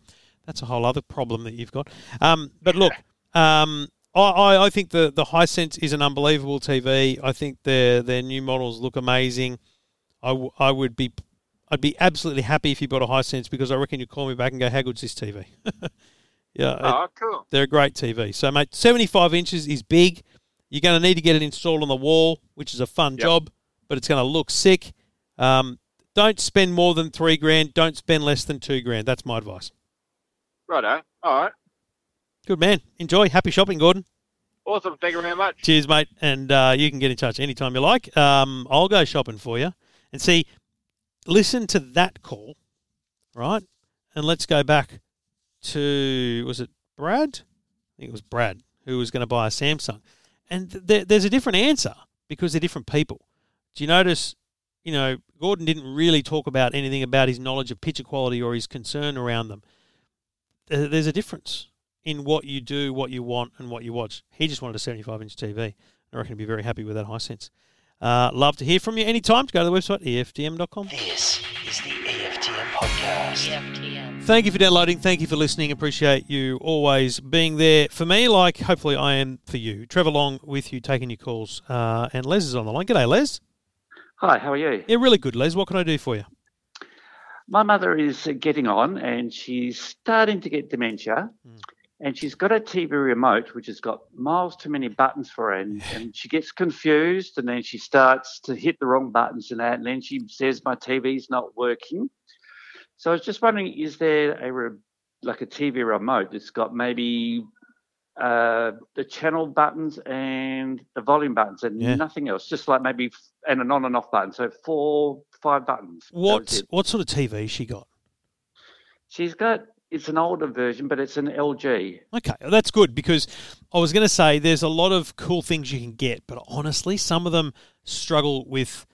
that's a whole other problem that you've got. Um, but look, um, I, I, I think the the Hisense is an unbelievable TV. I think their their new models look amazing. I, w- I would be I'd be absolutely happy if you bought a Hisense because I reckon you'd call me back and go, "How good's this TV?" yeah, it- Oh, cool. they're a great TV. So, mate, 75 inches is big. You're going to need to get it installed on the wall, which is a fun Yep. job, but it's going to look sick. Um, don't spend more than three grand. Don't spend less than two grand. That's my advice. Righto. All right. Good man. Enjoy. Happy shopping, Gordon. Awesome. Thank you very much. Cheers, mate. And uh, you can get in touch anytime you like. Um, I'll go shopping for you. And see, listen to that call, right? And let's go back to, was it Brad? I think it was Brad who was going to buy a Samsung. And th- there's a different answer because they're different people. Do you notice, you know, Gordon didn't really talk about anything about his knowledge of picture quality or his concern around them. There's a difference in what you do, what you want, and what you watch. He just wanted a 75 inch TV. I reckon he'd be very happy with that Hisense. Uh, love to hear from you anytime. Go to the website, EFTM.com. This is the EFTM podcast. EFTM. Thank you for downloading. Thank you for listening. Appreciate you always being there for me, like hopefully I am for you. Trevor Long with you, taking your calls. Uh, and Les is on the line. G'day, Les. Hi, how are you? Yeah, really good, Les. What can I do for you? My mother is uh, getting on and she's starting to get dementia. And she's got a TV remote which has got miles too many buttons for her. And, and she gets confused and then she starts to hit the wrong buttons and that. And then she says, My TV's not working. So I was just wondering, is there a re- like a TV remote that's got maybe uh, the channel buttons and the volume buttons and Yeah. nothing else, just like maybe f- and an on and off button. So four, five buttons. What what sort of TV she got? She's got it's an older version, but it's an LG. Okay, that's good because I was going to say there's a lot of cool things you can get, but honestly, some of them struggle with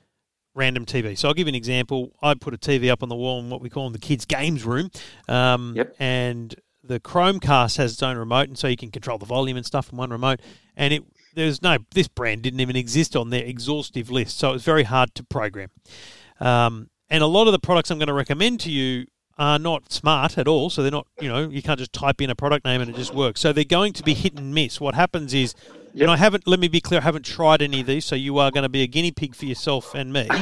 random TV. So I'll give you an example. I put a TV up on the wall in what we call in the kids' games room, um, Yep. and the Chromecast has its own remote, and so you can control the volume and stuff from one remote. And it there's no this brand didn't even exist on their exhaustive list, so it was very hard to program. Um, and a lot of the products I'm going to recommend to you are not smart at all. So they're not, you know, you can't just type in a product name and it just works. So they're going to be hit and miss. What happens is, and I haven't, let me be clear, I haven't tried any of these. So you are going to be a guinea pig for yourself and me.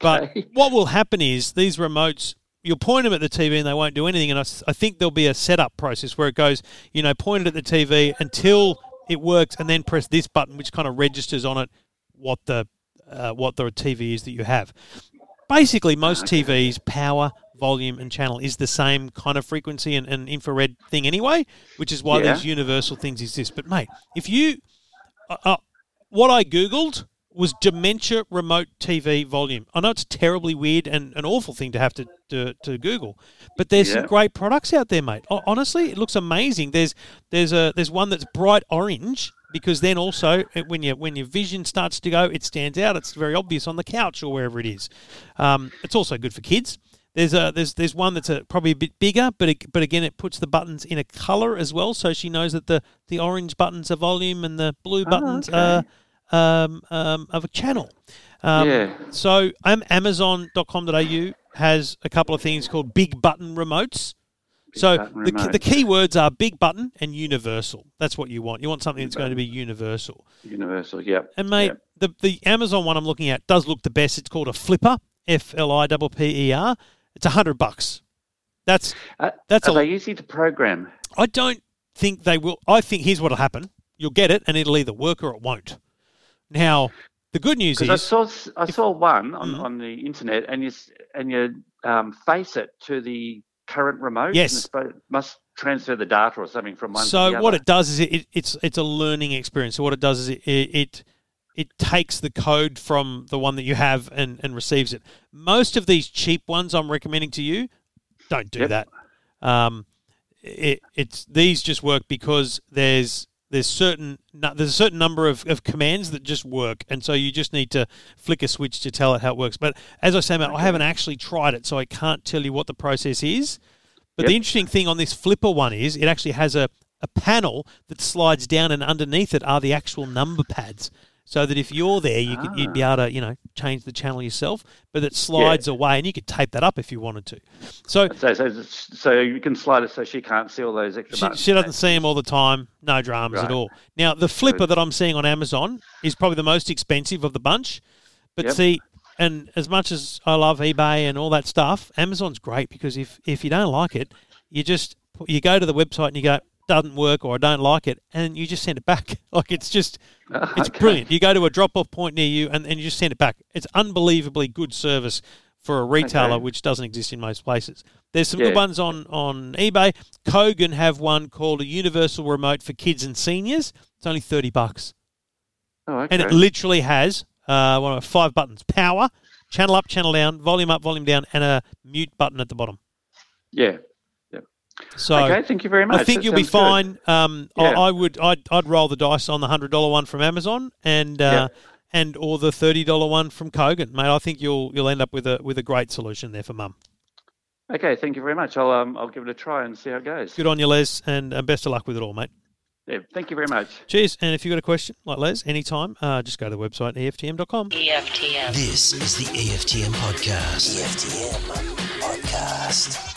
But what will happen is these remotes, you'll point them at the TV and they won't do anything. And I, I think there'll be a setup process where it goes, you know, point it at the TV until it works and then press this button, which kind of registers on it what the, uh, what the TV is that you have basically most TVs power, volume, and channel is the same kind of frequency and, and infrared thing anyway, which is why Yeah. these universal things exist. But mate, if you, uh, uh, what I googled was dementia remote TV volume. I know it's terribly weird and an awful thing to have to to, to Google, but there's some great products out there, mate. Ho- Honestly, it looks amazing. There's there's a there's one that's bright orange because then also when you when your vision starts to go, it stands out. It's very obvious on the couch or wherever it is. Um, it's also good for kids. There's a there's there's one that's a, probably a bit bigger, but it, but again, it puts the buttons in a color as well, so she knows that the, the orange buttons are volume and the blue Oh, buttons okay. are um, um, of a channel. Um, Yeah. So um, Amazon.com.au has a couple of things called big button remotes. so button the, remote. the key words are big button and universal. That's what you want. You want something that's going to be universal. Universal, yep. And mate, yep. the the Amazon one I'm looking at does look the best. It's called a Flipper, F L I P P E R. It's a hundred bucks. That's Uh, that's are a. they easy to program? I don't think they will. I think here's what'll happen. You'll get it, and it'll either work or it won't. Now, the good news is I saw I saw one on, Mhm. on the internet, and you and you um, face it to the current remote. Yes. it's must transfer the data or something from one. to so what it does is it, it, it's it's a learning experience. So what it does is it it, it takes the code from the one that you have and, and receives it. Most of these cheap ones I'm recommending to you don't do Yep. that. Um, it, it's these just work because there's there's certain there's a certain number of, of commands that just work, and so you just need to flick a switch to tell it how it works. But as I say, mate, I haven't actually tried it, so I can't tell you what the process is. But the interesting thing on this flipper one is it actually has a, a panel that slides down, and underneath it are the actual number pads. So that if you're there, you could, you'd be ah. able to, you know, change the channel yourself. But it slides away, and you could tape that up if you wanted to. So So, so, so you can slide it so she can't see all those extra she, buttons. she doesn't see them all the time. No dramas at all. Now, the flipper that I'm seeing on Amazon is probably the most expensive of the bunch. But Yep. see, and as much as I love eBay and all that stuff, Amazon's great because if, if you don't like it, you just you go to the website and you go doesn't work or I don't like it, and you just send it back. Like it's just it's okay. brilliant. You go to a drop off point near you and, and you just send it back. It's unbelievably good service for a retailer, Okay. which doesn't exist in most places. There's some good ones on, on eBay. Kogan have one called a universal remote for kids and seniors. It's only 30 bucks. Oh, okay. And it literally has uh, one of five buttons power, channel up, channel down, volume up, volume down, and a mute button at the bottom. yeah. So okay, thank you very much. I think That you'll be fine. Um, I, Yeah. I would, I'd, I'd roll the dice on the hundred dollar one from Amazon and uh, and or the thirty dollar one from Kogan, mate. I think you'll you'll end up with a with a great solution there for mum. Okay, thank you very much. I'll um, I'll give it a try and see how it goes. Good on you, Les, and uh, best of luck with it all, mate. Yeah, thank you very much. Cheers. And if you've got a question like Les, anytime, uh, just go to the website EFTM.com. EFTM. This is the EFTM podcast. EFTM podcast.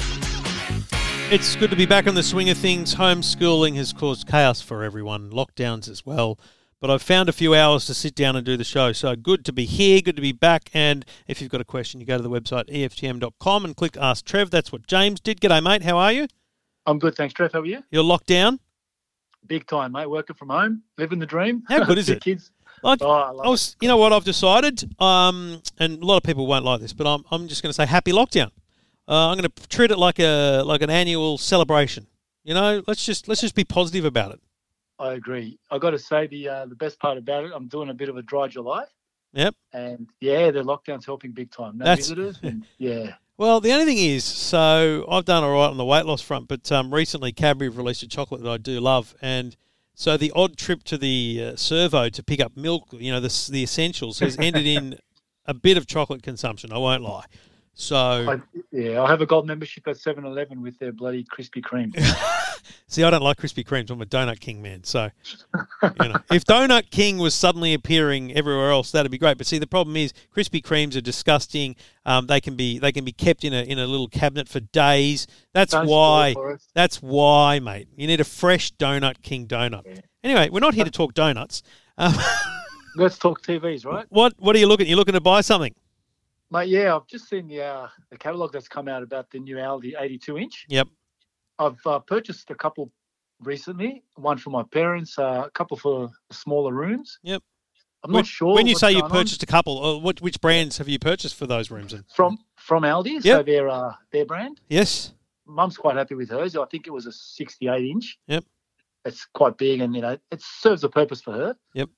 It's good to be back on the swing of things. Homeschooling has caused chaos for everyone, lockdowns as well. But I've found a few hours to sit down and do the show. So good to be here, good to be back. And if you've got a question, you go to the website EFTM.com and click Ask Trev. That's what James did. G'day, mate. How are you? I'm good, thanks, Trev. How are you? You're locked down? Big time, mate. Working from home, living the dream. How good is it? Kids. I, Oh, I I was, you know what I've decided, um, and a lot of people won't like this, but I'm, I'm just going to say happy lockdown. Uh, I'm going to treat it like a like an annual celebration. You know, let's just let's just be positive about it. I agree. I got to say the uh, the best part about it, I'm doing a bit of a dry July, Yep. and yeah, the lockdown's helping big time. No That's- visitors, and yeah. Well, the only thing is, so I've done all right on the weight loss front, but um, recently Cadbury have released a chocolate that I do love, and so the odd trip to the uh, servo to pick up milk, you know, the the essentials, has ended in a bit of chocolate consumption. I won't lie. So I, yeah, I have a gold membership at 7-Eleven with their bloody Krispy Kreme. See, I don't like Krispy Kremes. I'm a Donut King man. So, you know, if Donut King was suddenly appearing everywhere else, that'd be great. But see, the problem is Krispy Kremes are disgusting. Um, they can be they can be kept in a in a little cabinet for days. That's Don't why. That's why, mate. You need a fresh Donut King donut. Anyway, we're not here to talk donuts. Um, Let's talk TVs, right? what what are you looking? You're looking to buy something? Mate, yeah, I've just seen the uh, the catalogue that's come out about the new Aldi 82 inch. Yep. I've uh, purchased a couple recently. One for my parents, uh, a couple for smaller rooms. Yep. I'm When- not sure. When you say you going on. purchased a couple, uh, what which brands have you purchased for those rooms? In? from from Aldi, so their uh, their brand. Yes. Mum's quite happy with hers. I think it was a 68 inch. Yep. It's quite big, and you know it serves a purpose for her. Yep.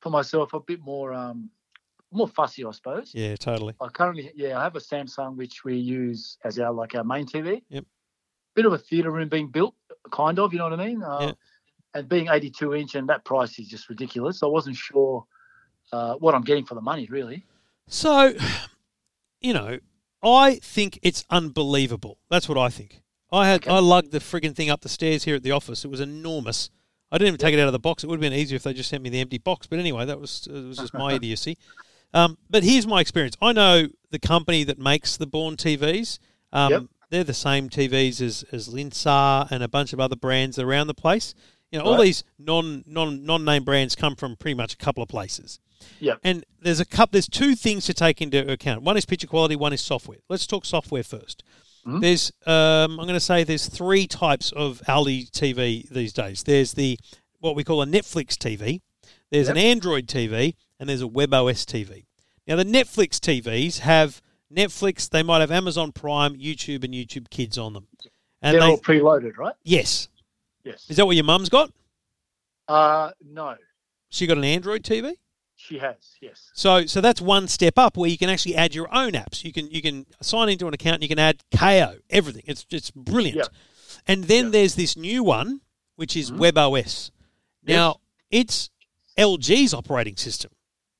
for myself a bit more um, more fussy, I suppose. Yeah, totally. I currently, yeah, I have a Samsung which we use as our like our main TV. Yep. Bit of a theatre room being built, kind of. You know what I mean? Uh, Yeah. And being 82 inch and that price is just ridiculous. I wasn't sure uh, what I'm getting for the money, really. So, you know, I think it's unbelievable. That's what I think. I had I lugged the frigging thing up the stairs here at the office. It was enormous. I didn't even take it out of the box. It would have been easier if they just sent me the empty box. But anyway, that was it was just my idiocy. Um, but here's my experience. I know the company that makes the Bauhn TVs. Um, Yep. They're the same TVs as as Linsar and a bunch of other brands around the place. You know, all Right. these non non non name brands come from pretty much a couple of places. Yep. And there's a couple. There's two things to take into account. One is picture quality. One is software. Let's talk software 1st There's um, I'm going to say there's three types of Aldi TV these days. There's the what we call a Netflix TV. There's an Android TV and there's a WebOS TV. Now the Netflix TVs have Netflix. They might have Amazon Prime, YouTube, and YouTube Kids on them. And They're they all preloaded, right? yes. Yes. Is that what your mum's got? Uh, no, She got an Android TV. she has. Yes. So so that's one step up where you can actually add your own apps. You can you can sign into an account and you can add Kayo, everything. It's it's brilliant. Yeah. And then there's this new one which is Mm-hmm. WebOS. Now, it's LG's operating system,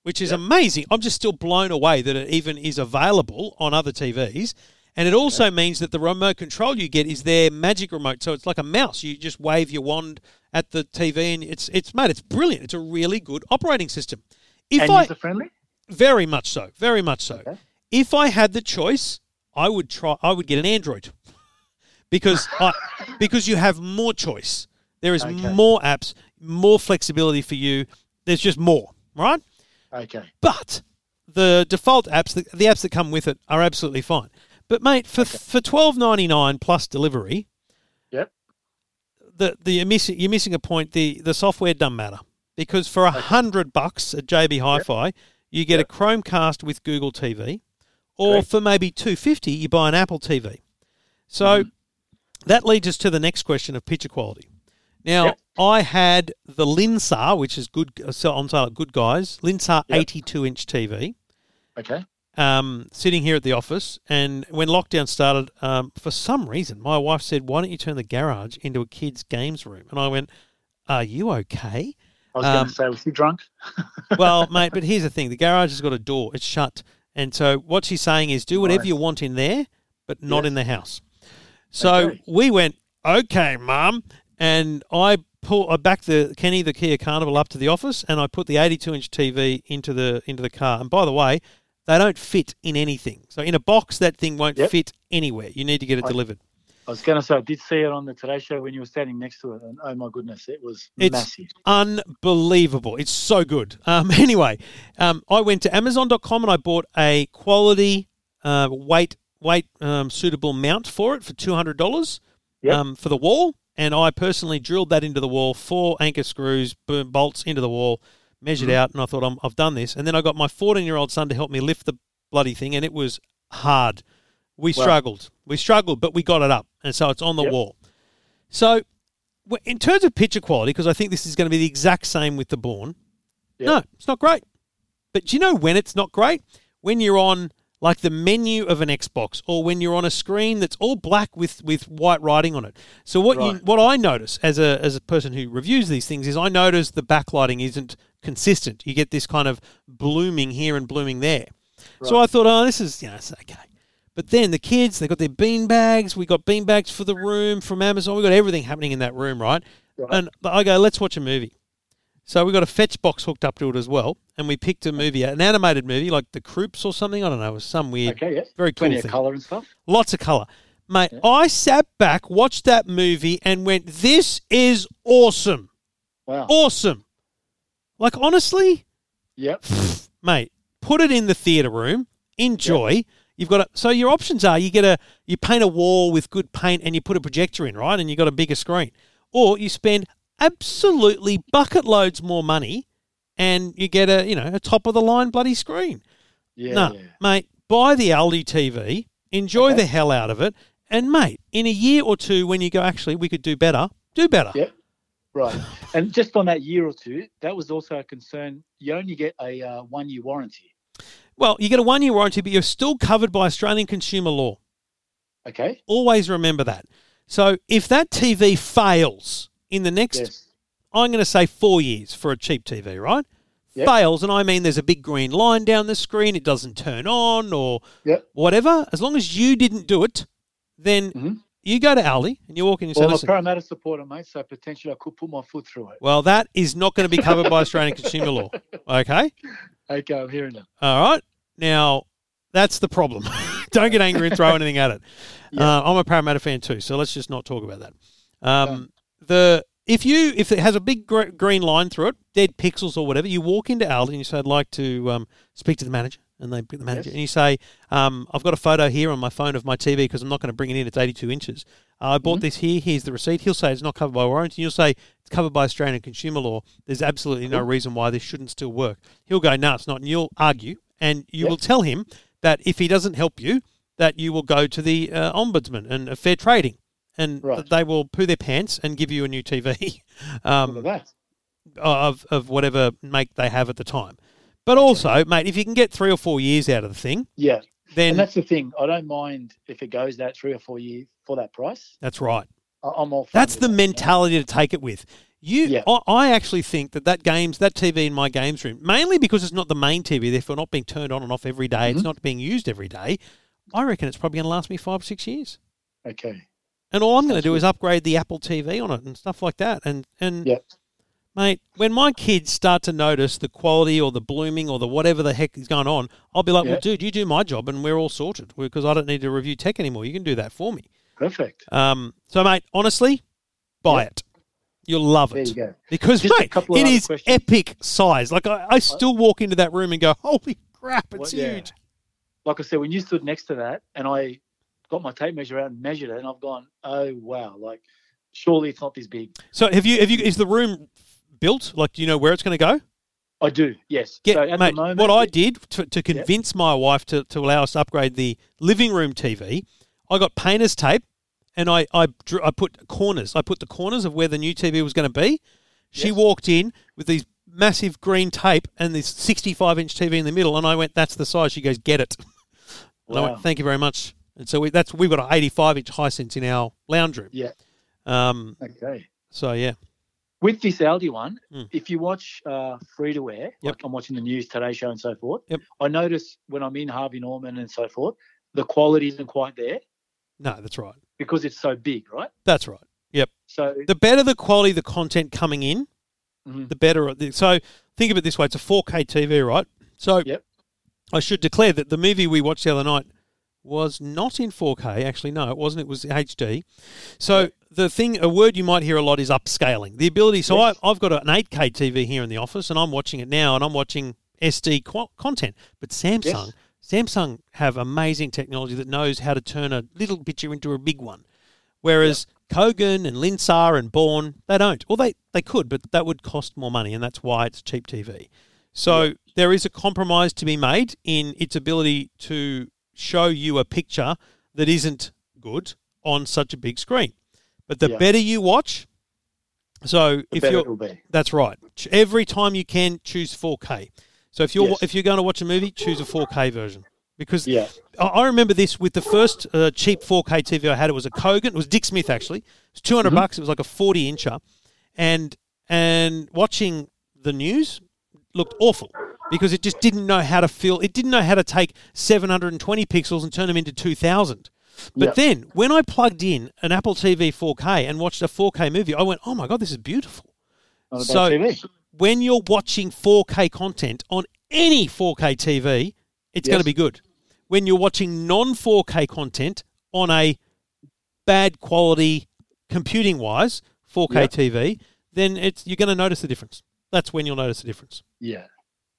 which is amazing. I'm just still blown away that it even is available on other TVs. And it also means that the remote control you get is their magic remote. So it's like a mouse. You just wave your wand at the TV and it's it's mate, it's brilliant. It's a really good operating system. If and I user friendly. very much so, very much so. If I had the choice, I would try. I would get an Android because I, because you have more choice. There is Okay. more apps, more flexibility for you. There's just more, right? Okay. But the default apps, the, the apps that come with it, are absolutely fine. But mate, for for twelve ninety nine plus delivery, Yep. the the you're missing you're missing a point. The the software doesn't matter because for a hundred bucks at JB Hi-Fi, you get a Chromecast with Google TV, or Correct. for maybe two fifty, you buy an Apple TV. So mm. that leads us to the next question of picture quality. Now, Yep. I had the Linsar, which is good uh, so on sale at Good Guys, Linsar Yep. 82 inch TV Okay. um, sitting here at the office, and when lockdown started, um, for some reason, my wife said, "Why don't you turn the garage into a kids' games room?" And I went, "Are you okay?" I was going Um, to say, was you drunk? well, mate, but here's the thing: the garage has got a door; it's shut, and so what she's saying is, do whatever Right. you want in there, but not Yes. in the house. So Okay. we went, "Okay, mum," and I pull, I backed the Kenny the Kia Carnival up to the office, and I put the 82 inch TV into the into the car. And by the way, they don't fit in anything. So in a box, that thing won't Yep. fit anywhere. You need to get it I- delivered. I was going to say, I did see it on the Today Show when you were standing next to it, and oh my goodness, it was It's massive. unbelievable. It's so good. Um, anyway, um, I went to Amazon.com and I bought a quality uh, weight weight um, suitable mount for it for two hundred dollars Yep. um, for the wall, and I personally drilled that into the wall, four anchor screws, boom, bolts into the wall, measured Mm-hmm. out, and I thought I'm, I've done this. And then I got my fourteen year old son to help me lift the bloody thing, and it was hard. We Wow. struggled. We struggled, but we got it up, and so it's on the Yep. wall. So, in terms of picture quality, because I think this is going to be the exact same with the Bauhn. Yep. No, it's not great. But do you know when it's not great? When you're on like the menu of an Xbox, or when you're on a screen that's all black with, with white writing on it. So what you what I notice as a as a person who reviews these things is I notice the backlighting isn't consistent. You get this kind of blooming here and blooming there. So I thought, oh, this is you know, it's okay. But then the kids, they got their bean bags. We got bean bags for the room from Amazon. We got everything happening in that room, right? Right. And I go, let's watch a movie. So we got a fetch box hooked up to it as well, and we picked a movie, an animated movie like The Croods or something. I don't know, it was some weird, Okay, yes. very cool Plenty thing. of colour and stuff. Lots of color, mate. I sat back, watched that movie, and went, "This is awesome, Wow. awesome." Like honestly, Yep. mate, put it in the theater room, enjoy. You've got a, so your options are you get a you paint a wall with good paint and you put a projector in, right? And you got a bigger screen. Or you spend absolutely bucket loads more money and you get a, you know, a top of the line bloody screen. Yeah. no, yeah. mate, buy the Aldi TV, enjoy Okay. the hell out of it, and mate, in a year or two when you go actually we could do better, do better. Yep. Right. And just on that year or two, that was also a concern. You only get a uh, one year warranty. Well, you get a one year warranty, but you're still covered by Australian consumer law. Okay. Always remember that. So if that TV fails in the next, Yes. I'm going to say four years for a cheap TV, right? Yep. Fails, and I mean there's a big green line down the screen, it doesn't turn on or Yep. whatever. As long as you didn't do it, then you go to Aldi and you walk in and say, Well, I'm a Parramatta supporter, mate, so potentially I could put my foot through it. well, that is not going to be covered by Australian consumer law. Okay? Okay, I'm hearing them. All right. Now, that's the problem. Don't get angry and throw anything at it. Uh, I'm a Parramatta fan too, so let's just not talk about that. Um, the if you if it has a big green line through it, dead pixels or whatever, you walk into Aldi and you say, "I'd like to um, speak to the manager," and they bring the manager, Yes. and you say, um, "I've got a photo here on my phone of my TV because I'm not going to bring it in. It's 82 inches. Uh, I bought this here. Here's the receipt." He'll say it's not covered by warranty. You'll say it's covered by Australian consumer law. There's absolutely no reason why this shouldn't still work. He'll go, "No, it's not," and you'll argue, and you Yep. will tell him that if he doesn't help you, that you will go to the uh, ombudsman and uh, fair trading, and Right. they will poo their pants and give you a new TV um, of of whatever make they have at the time. But also, mate, if you can get three or four years out of the thing, Yeah. then and that's the thing. I don't mind if it goes that three or four years for that price. that's right. I- I'm all. That's the that, mentality to take it with. You, Yeah. I, I actually think that that games, that TV in my games room, mainly because it's not the main TV, therefore not being turned on and off every day, Mm-hmm. it's not being used every day. I reckon it's probably going to last me five or six years. Okay. And all I'm going to do is upgrade the Apple TV on it and stuff like that. And and mate, when my kids start to notice the quality or the blooming or the whatever the heck is going on, I'll be like, well, dude, you do my job and we're all sorted because I don't need to review tech anymore. You can do that for me. Perfect. Um, so, mate, honestly, buy Yeah. it. You'll love There it. you go. Because, Just mate, it is questions. epic size. Like, I, I still walk into that room and go, holy crap, it's Well, huge. Like I said, when you stood next to that, and I got my tape measure out and measured it, and I've gone, oh wow, like surely it's not this big. So, have you, have you, is the room built? Like, do you know where it's going to go? I do, yes. Yeah, so at mate, the moment, what I did to, to convince my wife to, to allow us to upgrade the living room TV, I got painter's tape and I, I, drew, I put corners. I put the corners of where the new TV was going to be. She Yes. walked in with these massive green tape and this 65 inch TV in the middle, and I went, "That's the size." She goes, "Get it." Wow. went, "Thank you very much." And so we, that's we've got an 85 inch Hisense in our lounge room. Yeah. Um. Okay. So yeah. With this Aldi one, Mm. if you watch uh, free to wear, like I'm watching the news, Today Show, and so forth, Yep. I notice when I'm in Harvey Norman and so forth, the quality isn't quite there No, that's right. because it's so big, right? That's right. Yep. So The better the quality of the content coming in, Mhm. the better. So think of it this way: it's a 4K TV, right? So Yep. I should declare that the movie we watched the other night was not in 4K. Actually, no, it wasn't. It was HD. So the thing, a word you might hear a lot is upscaling. The ability. So Yes. I, I've got an 8K TV here in the office, and I'm watching it now, and I'm watching SD qu- content. But Samsung, Samsung have amazing technology that knows how to turn a little picture into a big one. Whereas Kogan and Linsar and Bauhn, they don't. Or they, they could, but that would cost more money, and that's why it's cheap TV. So there is a compromise to be made in its ability to show you a picture that isn't good on such a big screen. But the Yeah. better you watch, so the if you're that's right. Every time you can choose 4K. So if you're Yes. if you're going to watch a movie, choose a 4K version because Yeah. I, remember this with the first uh, cheap 4K TV I had. It was a Kogan. It was Dick Smith actually. It was 200 Mhm. bucks. It was like a 40 incher, and and watching the news looked awful because it just didn't know how to fill. It didn't know how to take 720 pixels and turn them into 2000. But Yep. then when I plugged in an Apple TV 4K and watched a 4K movie, I went, "Oh my god, this is beautiful." Not a bad So TV. when you're watching 4K content on any 4K TV, it's going to be good. When you're watching non 4K content on a bad quality computing wise 4K Yep. TV, then it's you're going to notice the difference. That's when you'll notice the difference. Yeah.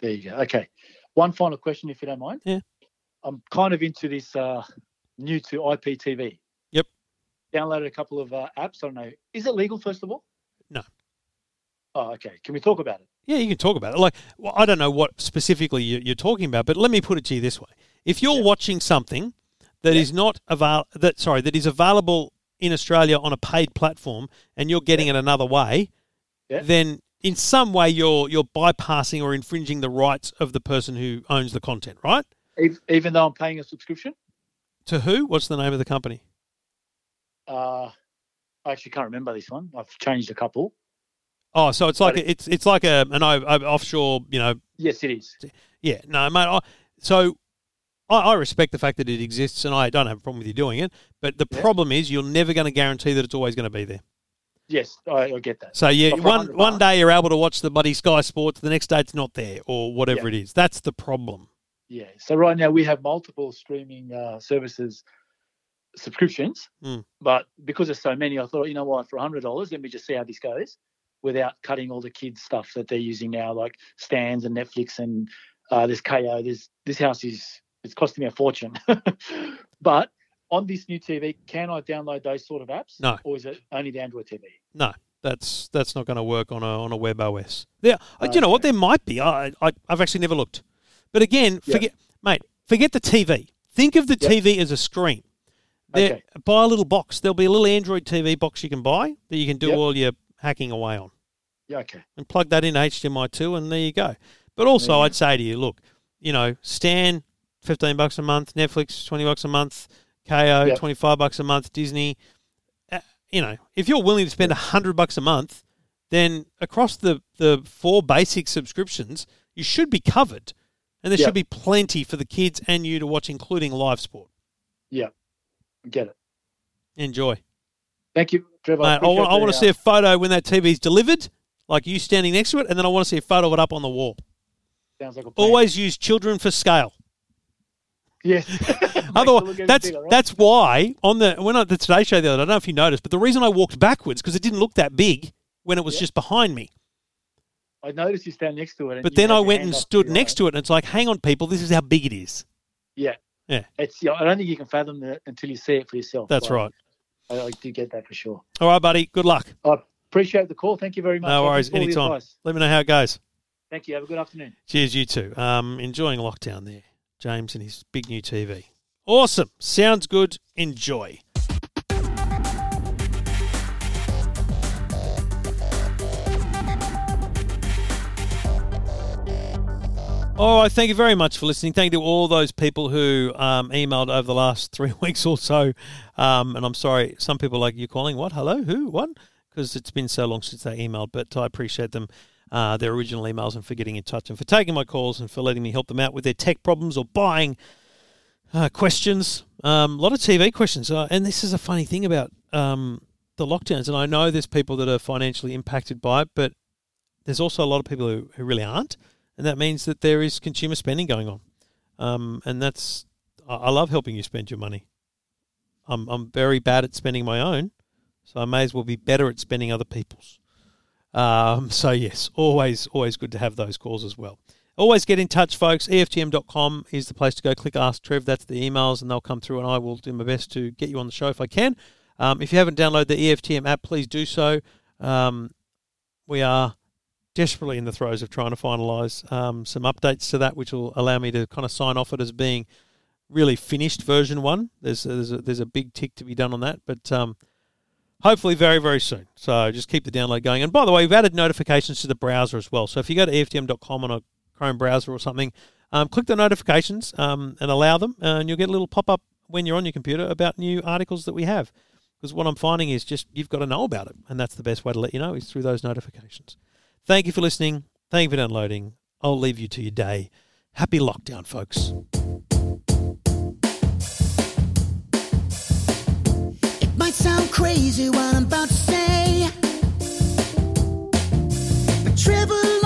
There you go. Okay. One final question, if you don't mind. Yeah. I'm kind of into this uh, new to IPTV. Yep. Downloaded a couple of uh, apps. I don't know. Is it legal, first of all? No. Oh, okay. Can we talk about it? Yeah, you can talk about it. Like, well, I don't know what specifically you- you're talking about, but let me put it to you this way: if you're watching something that is not avail that sorry that is available in Australia on a paid platform, and you're getting it another way, Yeah. then in some way you're you're bypassing or infringing the rights of the person who owns the content, right? Ev- Even though I'm paying a subscription, To who? What's the name of the company? uh, I actually can't remember this one. I've changed a couple. Oh, so it's like it's it's like a an offshore, you know. Yes, it is. Yeah, no, mate. I, so I, I respect the fact that it exists, and I don't have a problem with you doing it. But the Yeah. problem is, you're never going to guarantee that it's always going to be there. Yes, I, I get that. So yeah, one one day you're able to watch the buddy Sky Sports, the next day it's not there, or whatever Yeah. it is. That's the problem. Yeah. So right now we have multiple streaming uh, services subscriptions, Mm. but because there's so many, I thought, you know what, for hundred dollars, let me just see how this goes, without cutting all the kids stuff that they're using now, like stands and Netflix and uh, there's Kayo. There's this house is it's costing me a fortune. but on this new TV, can I download those sort of apps? No. Or is it only the Android TV? No, that's that's not going to work on a on a web OS. Yeah, uh, you know what? There might be. I, I I've actually never looked. But again, Yeah. forget, mate. Forget the TV. Think of the. TV as a screen. There, Okay. Buy a little box. There'll be a little Android TV box you can buy that you can do Yep. all your hacking away on, Yeah. Okay. and plug that in HDMI two, and there you go. But also, you I'd say to you, look, you know, Stan, fifteen bucks a month, Netflix, twenty bucks a month, Kayo, Yep. twenty five bucks a month, Disney. Uh, you know, if you're willing to spend a hundred bucks a month, then across the the four basic subscriptions, you should be covered, and there Yep. should be plenty for the kids and you to watch, including live sport. Yeah. Get it. Enjoy. Thank you, Trevor. Mate, I want, I want to uh, see a photo when that TV's delivered, like you standing next to it, and then I want to see a photo of it up on the wall. Sounds like a plan. Always use children for scale. Yes. Otherwise, that's that's why on the when I the Today Show the other, day, I don't know if you noticed, but the reason I walked backwards because it didn't look that big when it was Yeah. just behind me. I noticed you stand next to it. But then I went and stood to next to it, and it's like, hang on, people, this is how big it is. Yeah. Yeah. It's. I don't think you can fathom it until you see it for yourself. That's right. I, I do get that for sure. All right, buddy. Good luck. I appreciate the call. Thank you very much. No worries. Anytime. Let me know how it goes. Thank you. Have a good afternoon. Cheers, you too. Um, enjoying lockdown there, James and his big new TV. Awesome. Sounds good. Enjoy. All right, thank you very much for listening. Thank you to all those people who um, emailed over the last three weeks or so. Um, and I'm sorry, some people like you calling what? Hello, who, what? Because it's been so long since they emailed. But I appreciate them, uh, their original emails, and for getting in touch and for taking my calls and for letting me help them out with their tech problems or buying uh, questions. Um, a lot of TV questions. Uh, and this is a funny thing about um, the lockdowns. And I know there's people that are financially impacted by it, but there's also a lot of people who, who really aren't. And that means that there is consumer spending going on. Um, and that's, I I love helping you spend your money. I'm, I'm very bad at spending my own, so I may as well be better at spending other people's. Um, so, yes, always, always good to have those calls as well. Always get in touch, folks. EFTM.com is the place to go. Click Ask Trev. That's the emails, and they'll come through, and I will do my best to get you on the show if I can. Um, if you haven't downloaded the EFTM app, please do so. Um, we are desperately in the throes of trying to finalise um, some updates to that, which will allow me to kind of sign off it as being really finished version one. There's there's a, there's a big tick to be done on that, but um, hopefully very very soon. So just keep the download going. And by the way, we've added notifications to the browser as well. So if you go to EFTM.com on a Chrome browser or something, um, click the notifications um, and allow them, uh, and you'll get a little pop up when you're on your computer about new articles that we have. Because what I'm finding is just you've got to know about it, and that's the best way to let you know is through those notifications. Thank you for listening. Thank you for downloading. I'll leave you to your day. Happy lockdown, folks. Might sound crazy what I'm about to say, but Trevor